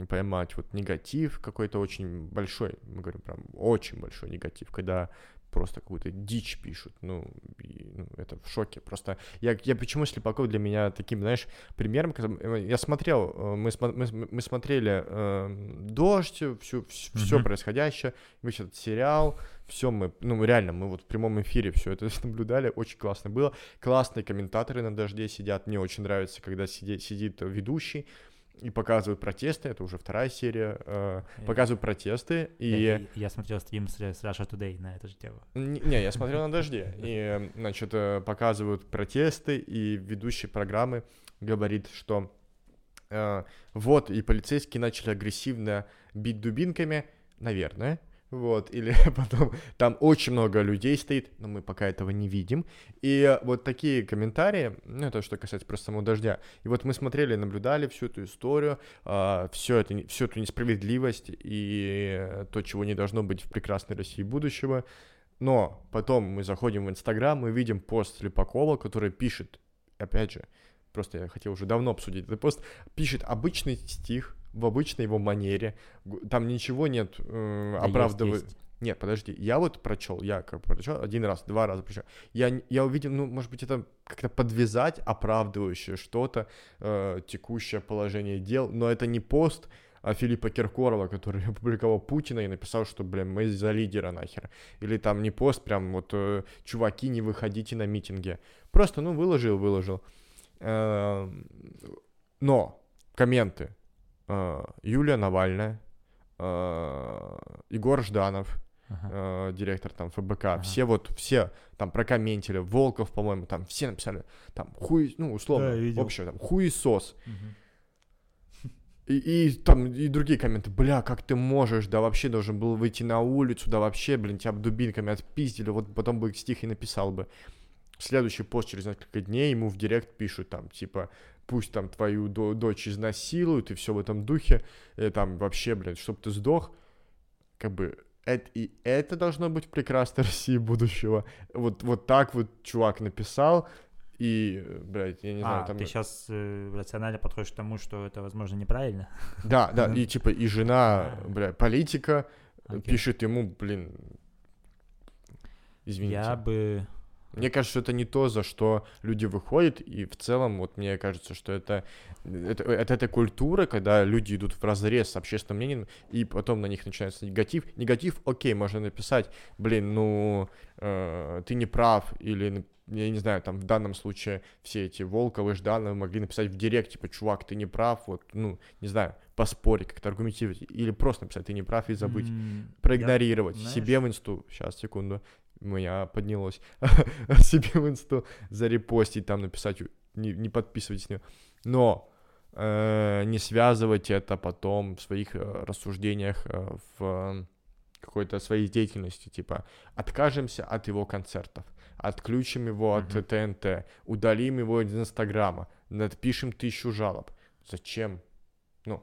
поймать вот негатив какой-то очень большой, мы говорим прям очень большой негатив, когда просто какую-то дичь пишут, ну, и, ну, это в шоке. Просто я, я почему Слепаков для меня таким, знаешь, примером, э, я смотрел, э, мы, мы, мы смотрели э, «Дождь», всю, все Мгм. происходящее, весь этот сериал, все мы, ну, реально, мы вот в прямом эфире все это наблюдали, очень классно было. Классные комментаторы на «Дожде» сидят, мне очень нравится, когда сиди- сидит ведущий, и показывают протесты, это уже вторая серия, э, Я- показывают протесты, и... Я, я смотрел стрим с, Russia Today на эту же тему. Не, не, я смотрел на дожде. И, значит, э, показывают протесты, и ведущий программы говорит, что э, вот, и полицейские начали агрессивно бить дубинками, наверное, вот, или потом там очень много людей стоит, но мы пока этого не видим. И э, вот такие комментарии, ну, это что касается просто самого дождя. И вот мы смотрели, наблюдали всю эту историю, все это, не- всю эту несправедливость и э, то, чего не должно быть в прекрасной России будущего. Но потом мы заходим в Инстаграм, мы видим пост Слепакова, который пишет, опять же, просто я хотел уже давно обсудить этот пост, пишет обычный стих в обычной его манере, там ничего нет э, Да оправдывает. Нет, подожди, я вот прочел, я как прочел один раз, два раза прочел. Я, я увидел, ну, может быть, это как-то подвязать оправдывающее что-то, э, текущее положение дел, но это не пост а Филиппа Киркорова, который опубликовал Путина и написал, что, блин, мы за лидера нахер. Или там не пост, прям вот, э, чуваки, не выходите на митинги. Просто, ну, выложил, выложил. Эм, Но комменты. Э, Юлия Навальная, э, Егор Жданов, Ага. э, директор там ФБК, Ага. все вот, все там прокомментили, Волков, по-моему, там все написали, там хуй, ну, условно, Да, общее, там хуесос. Мгм. И, и там и другие комменты, бля, как ты можешь, да вообще должен был выйти на улицу, да вообще, блин, тебя дубинками отпиздили, вот потом бы стих и написал бы. Следующий пост через несколько дней ему в директ пишут там, типа, пусть там твою до- дочь изнасилуют и все в этом духе, и там вообще, блин, чтоб ты сдох, как бы это, и это должно быть в прекрасной России будущего. Вот, вот так вот чувак написал, и, э, блядь, я не знаю, а, там... ты сейчас рационально подходишь к тому, что это, возможно, неправильно? Да, да, и типа и жена, А. бля, политика э, пишет ему, блин, извините. Я бы... Мне кажется, это не то, за что люди выходят, и в целом, вот мне кажется, что это, это, это эта культура, когда люди идут в разрез с общественным мнением, и потом на них начинается негатив. Негатив, окей, можно написать, блин, ну, э, ты не прав, или, я не знаю, там в данном случае все эти Волковы, Ждановы могли написать в директ, типа, чувак, ты не прав, вот, ну, не знаю, поспорить, как-то аргументировать, или просто написать, ты не прав, и забыть проигнорировать. знаешь- Себе в инсту, сейчас, секунду, меня поднялось, себе в инсту зарепостить, там написать, не, не подписывайтесь на. Но э, не связывать это потом в своих э, рассуждениях, э, в э, какой-то своей деятельности, типа, откажемся от его концертов, отключим его от Мгм. ТНТ, удалим его из Инстаграма, напишем тысячу жалоб. Зачем? Ну,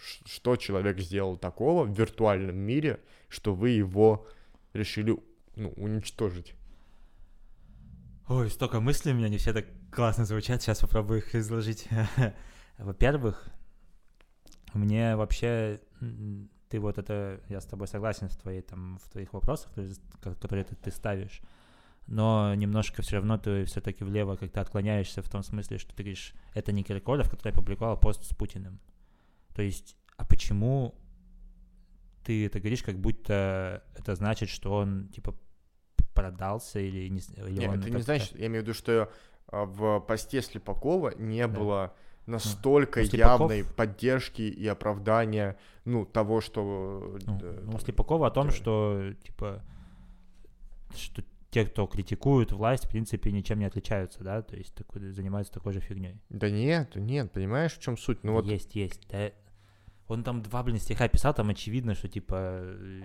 что человек сделал такого в виртуальном мире, что вы его решили ну, уничтожить. Ой, столько мыслей у меня, не все так классно звучат, сейчас попробую их изложить. Во-первых, мне вообще, ты вот это, я с тобой согласен в, твоей, там, в твоих вопросах, которые, ко- которые ты, ты ставишь, но немножко все равно ты все-таки влево как-то отклоняешься в том смысле, что ты говоришь, это не Киркоров, который опубликовал пост с Путиным. То есть, а почему ты это говоришь, как будто это значит, что он, типа, продался или не... Или Нет, это не значит, я имею в виду, что а, в посте Слепакова не было настолько Ну, Слепаков- явной поддержки и оправдания, ну, того, что... Ну, э, ну, там, Слепакова о том, да. что, типа, что те, кто критикуют власть, в принципе, ничем не отличаются, да, то есть такой, занимаются такой же фигней. Да нет, нет, понимаешь, в чем суть? Ну вот, Есть, есть. Да. Он там два, блин, стиха писал, там очевидно, что, типа, э,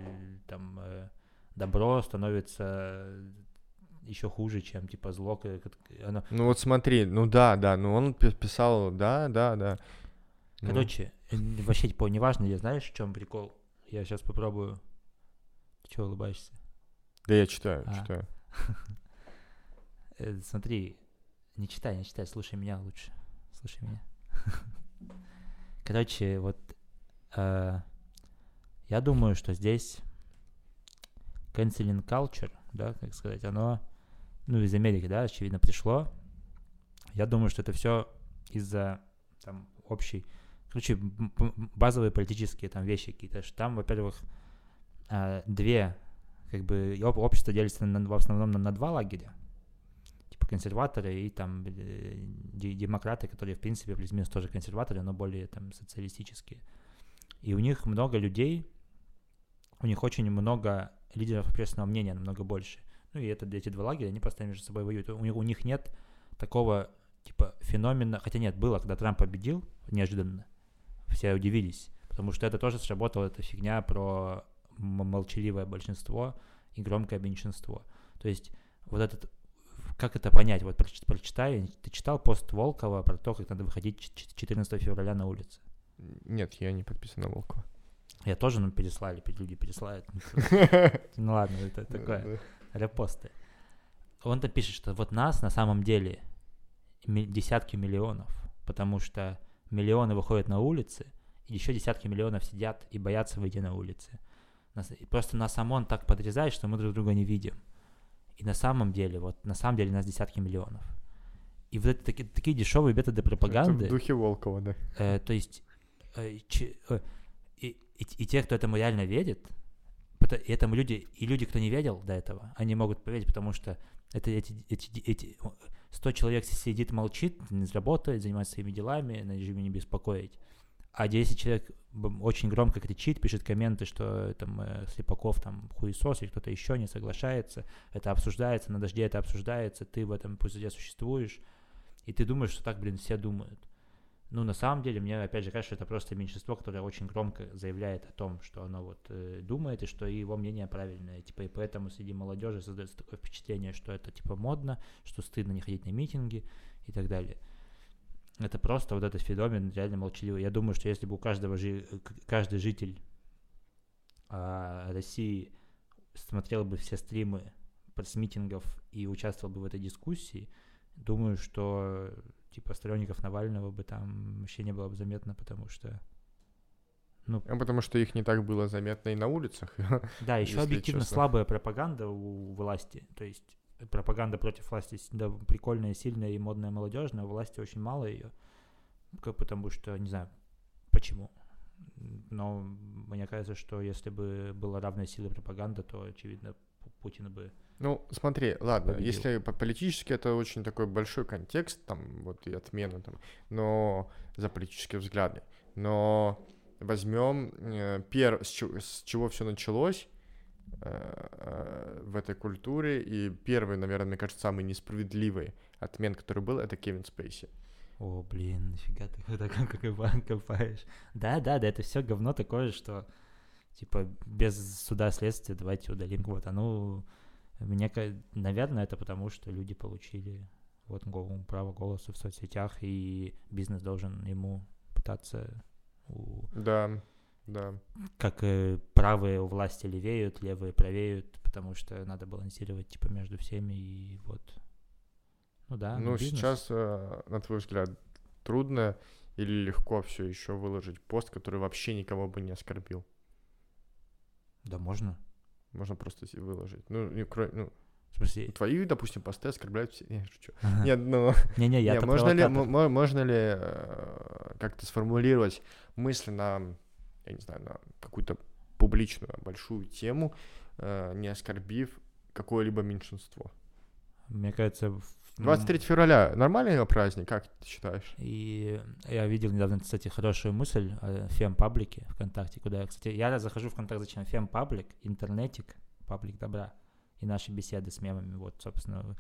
там э, добро становится еще хуже, чем, типа, зло. Оно... ну вот смотри, ну да, да, ну он пи- писал, да, да, да. Ну, Короче, э, вообще, типа, неважно, я знаешь, в чем прикол? Я сейчас попробую. Ты чего улыбаешься? да я читаю, А. читаю. Э, Смотри, не читай, не читай, слушай меня лучше. Слушай меня. Короче, вот э, я думаю, что здесь canceling culture, да, как сказать, оно, ну, из Америки, да, очевидно, пришло. Я думаю, что это все из-за там общей, короче, базовые политические там вещи какие-то. Что Там, во-первых, э, две, как бы, общество делится на- в основном на, на два лагеря типа консерваторы и там э, де- демократы, которые в принципе плюс-минус тоже консерваторы, но более там социалистические. И у них много людей, у них очень много лидеров общественного мнения, намного больше. Ну и это эти два лагеря, они постоянно между собой воюют. У них, у них нет такого типа феномена, хотя нет, было, когда Трамп победил неожиданно, все удивились, потому что это тоже сработала эта фигня про молчаливое большинство и громкое меньшинство. То есть вот этот как это понять? Вот проч- прочитай, ты читал пост Волкова про то, как надо выходить ч- ч- 14 февраля на улице? Нет, я не подписан на Волкова. Я тоже, ну, переслали, пе- люди пересылают. Ну ладно, это такое, репосты. Он там пишет, что вот нас на самом деле десятки миллионов, потому что миллионы выходят на улицы, и еще десятки миллионов сидят и боятся выйти на улицы. Нас- просто нас ОМОН так подрезает, что мы друг друга не видим. И на самом деле, вот на самом деле нас десятки миллионов. И вот это такие, такие дешевые методы Это пропаганды. в духе Волкова, да. Э, то есть э, че- э, и, и, те, кто этому реально верит, и этому люди, и люди, кто не верил до этого, они могут поверить, потому что это эти, эти, эти о, 100 человек сидит, молчит, не работает, занимается своими делами, на режиме не беспокоить. А 10 человек очень громко кричит, пишет комменты, что там э, Слепаков там хуесос или кто-то еще не соглашается, это обсуждается, на дожде это обсуждается, ты в этом пустоте существуешь, и ты думаешь, что так, блин, все думают. Ну, на самом деле, мне опять же кажется, что это просто меньшинство, которое очень громко заявляет о том, что оно вот э, думает, и что его мнение правильное. Типа, и поэтому среди молодежи создается такое впечатление, что это типа модно, что стыдно не ходить на митинги и так далее. Это просто вот этот феномен реально молчаливый. Я думаю, что если бы у каждого жи- каждый житель а, России смотрел бы все стримы с митингов и участвовал бы в этой дискуссии, думаю, что типа сторонников Навального бы там вообще не было бы заметно, потому что ну А потому что их не так было заметно и на улицах. да, еще объективно честно. слабая пропаганда у власти, то есть пропаганда против власти да, прикольная, сильная и модная, молодежная, у власти очень мало ее, потому что не знаю почему, но мне кажется, что если бы была равная сила пропаганда, то очевидно Путин бы Ну, смотри, ладно, Победил. если по- политически это очень такой большой контекст, там, вот и отмена там, но за политические взгляды. Но возьмем э, пер... с, чего, с чего все началось э, э, в этой культуре, и первый, наверное, мне кажется, самый несправедливый отмен, который был, это Кевин Спейси. О, блин, нифига ты так копа- копаешь. Да, да, да, это все говно такое, что типа без суда следствия давайте удалим кого-то. Ну, мне, наверное, это потому, что люди получили вот право голоса в соцсетях, и бизнес должен ему пытаться У- Да, да. Как э, правые у власти левеют, левые правеют, потому что надо балансировать типа между всеми и вот. Ну да. ну, бизнес. сейчас, э, на твой взгляд, трудно или легко все еще выложить пост, который вообще никого бы не оскорбил? Да можно. Можно просто выложить. Ну, не кро- ну, В смысле? твои, допустим, посты оскорбляют все. Не, шучу. Ага. Нет, ну, Не-не, я не, можно ли, можно ли э, как-то сформулировать мысли на, я не знаю, на какую-то публичную большую тему, э, не оскорбив какое-либо меньшинство? Мне кажется... в- 23 февраля нормальный праздник, как ты считаешь? И я видел недавно, кстати, хорошую мысль о фем-паблике ВКонтакте, куда, я, кстати, я захожу в ВКонтакт зачем? Фем-паблик, интернетик, паблик добра и наши беседы с мемами. Вот, собственно,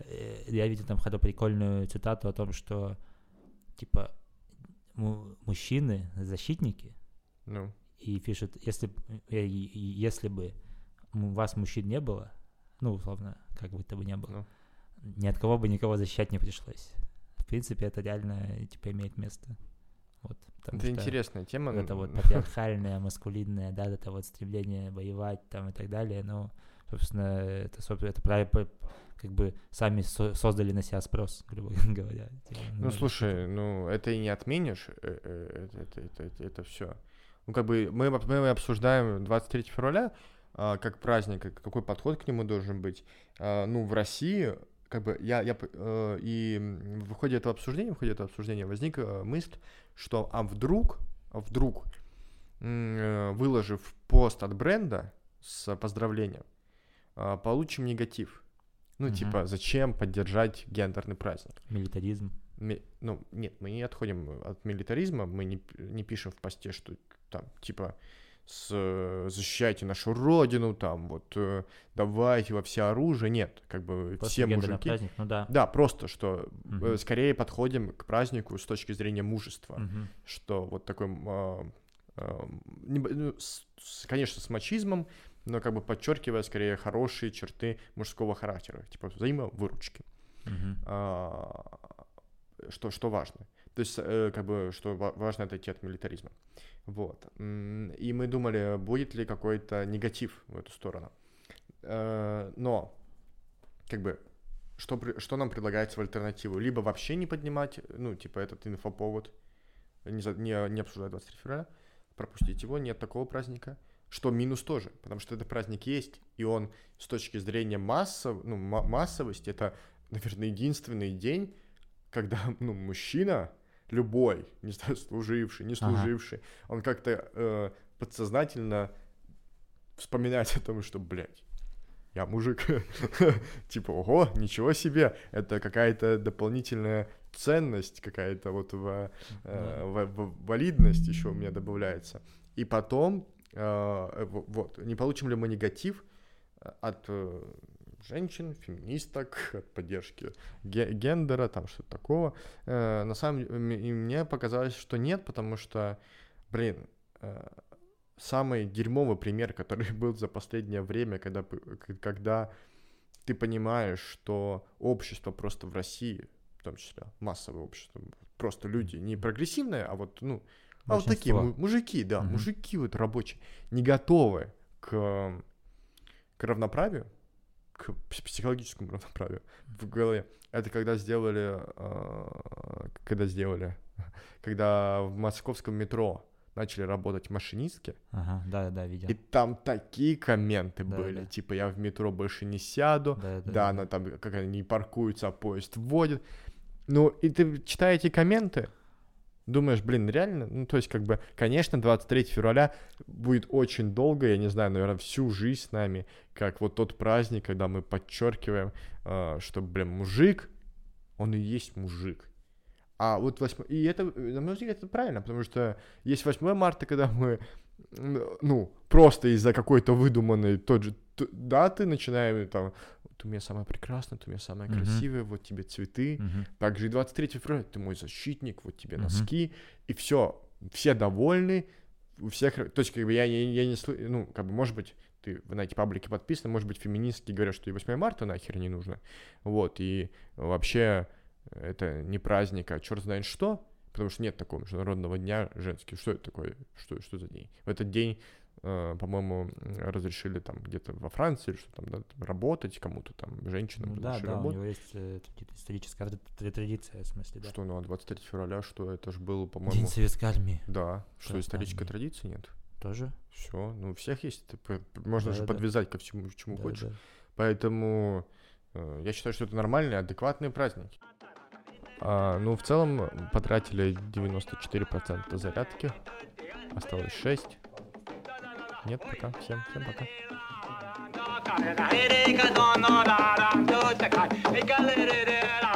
э, я видел там хотя прикольную цитату о том, что, типа, му- мужчины защитники, Ну, и пишут, если, э, если бы у вас мужчин не было, ну, условно, как бы то бы не было, Ну. Ни от кого бы никого защищать не пришлось. В принципе, это реально, типа, имеет место. Вот, это что интересная тема. это вот патриархальное, маскулинное, да, это вот стремление воевать там и так далее, ну, собственно, это, собственно, это правильно, как бы сами со- создали на себя спрос, грубо говоря. Типа, Ну, слушай, ну, это и не отменишь, э, э, это, это, это, это, все. Ну, как бы мы, мы обсуждаем 23 февраля а, как праздник, как- какой подход к нему должен быть. А, ну, в России, как бы, я, я, э, и в ходе этого обсуждения, в ходе этого обсуждения возникла мысль, что, а вдруг, а вдруг, э, выложив пост от бренда с поздравлением, а, получим негатив. Ну, Мгм. типа, зачем поддержать гендерный праздник? Милитаризм. Ми- ну, нет, мы не отходим от милитаризма, мы не, не пишем в посте, что там, типа, с, э, защищайте нашу родину, там, вот, э, давайте во все оружие, нет, как бы Просто все мужики... праздник, ну да. Да, просто, что э, Мгм. скорее подходим к празднику с точки зрения мужества, Мгм. что вот такой, небо- ну, с- конечно, с мачизмом, но как бы подчеркивая скорее хорошие черты мужского характера, типа взаимовыручки Мгм. а, что, что важно. То есть, э, как бы, что ва- важно отойти от милитаризма. Вот. И мы думали, будет ли какой-то негатив в эту сторону. Э, Но, как бы, что, что нам предлагается в альтернативу? Либо вообще не поднимать, ну, типа, этот инфоповод, не, не, не обсуждать 23 февраля, пропустить его, нет такого праздника. Что минус тоже, потому что этот праздник есть, и он с точки зрения массов, ну, ма- массовости, это, наверное, единственный день, когда, ну, мужчина, любой, не знаю, служивший, не Ага. служивший, он как-то э, подсознательно вспоминает о том, что, блядь, я мужик. типа, ого, ничего себе, это какая-то дополнительная ценность, какая-то вот в, э, в- в- валидность еще у меня добавляется. И потом, э, вот, не получим ли мы негатив от э, женщин, феминисток, от поддержки ге- гендера, там что-то такого. Э, на самом деле, и мне показалось, что нет, потому что, блин, э, самый дерьмовый пример, который был за последнее время, когда, когда ты понимаешь, что общество просто в России, в том числе массовое общество, просто люди не прогрессивные, а вот, ну, а вот такие мужики, да, Мгм. мужики вот рабочие, не готовы к, к равноправию, к пс- психологическому равноправию в голове. Это когда сделали, э, когда сделали, когда в московском метро начали работать машинистки, Ага, да-да-да, видел. и там такие комменты Да, были, да. типа я в метро больше не сяду, Да-да-да. да, она там как они не паркуются, а поезд вводит. Ну, и ты читая эти комменты, думаешь, блин, реально? Ну, то есть, как бы, конечно, 23 февраля будет очень долго, я не знаю, наверное, всю жизнь с нами, как вот тот праздник, когда мы подчеркиваем, э, что, блин, мужик, он и есть мужик. А вот 8... И это, на мой взгляд, это правильно, потому что есть 8 марта, когда мы, ну, просто из-за какой-то выдуманной тот же даты начинаем там, ты у меня самая прекрасная, ты у меня самая Мгм. красивая, вот тебе цветы. Мгм. Также и 23 февраля, ты мой защитник, вот тебе Мгм. носки, и все, все довольны, у всех, то есть, как бы, я, не- я не, слы- ну, как бы, может быть, ты на эти паблики подписан, может быть, феминистки говорят, что и 8 марта нахер не нужно, вот, и вообще это не праздник, а черт знает что, потому что нет такого международного дня женский. Что это такое? Что, что за день? В этот день, по-моему, разрешили там где-то во Франции, что там, да, работать кому-то, там, женщинам Ну да, да, у работать. него есть э, историческая тради- традиция, в смысле, да. Что, ну, а 23 февраля, что это же был, День по-моему... советской армии Да, что исторической армия. традиции нет. тоже. Все, ну у всех есть, можно же Да-да-да. подвязать ко всему, к чему Да, хочешь. да. Поэтому э, я считаю, что это нормальные, адекватные праздники. А, ну, в целом, потратили 94% зарядки. Осталось 6. Нет, пока. Всем, всем пока. Got it.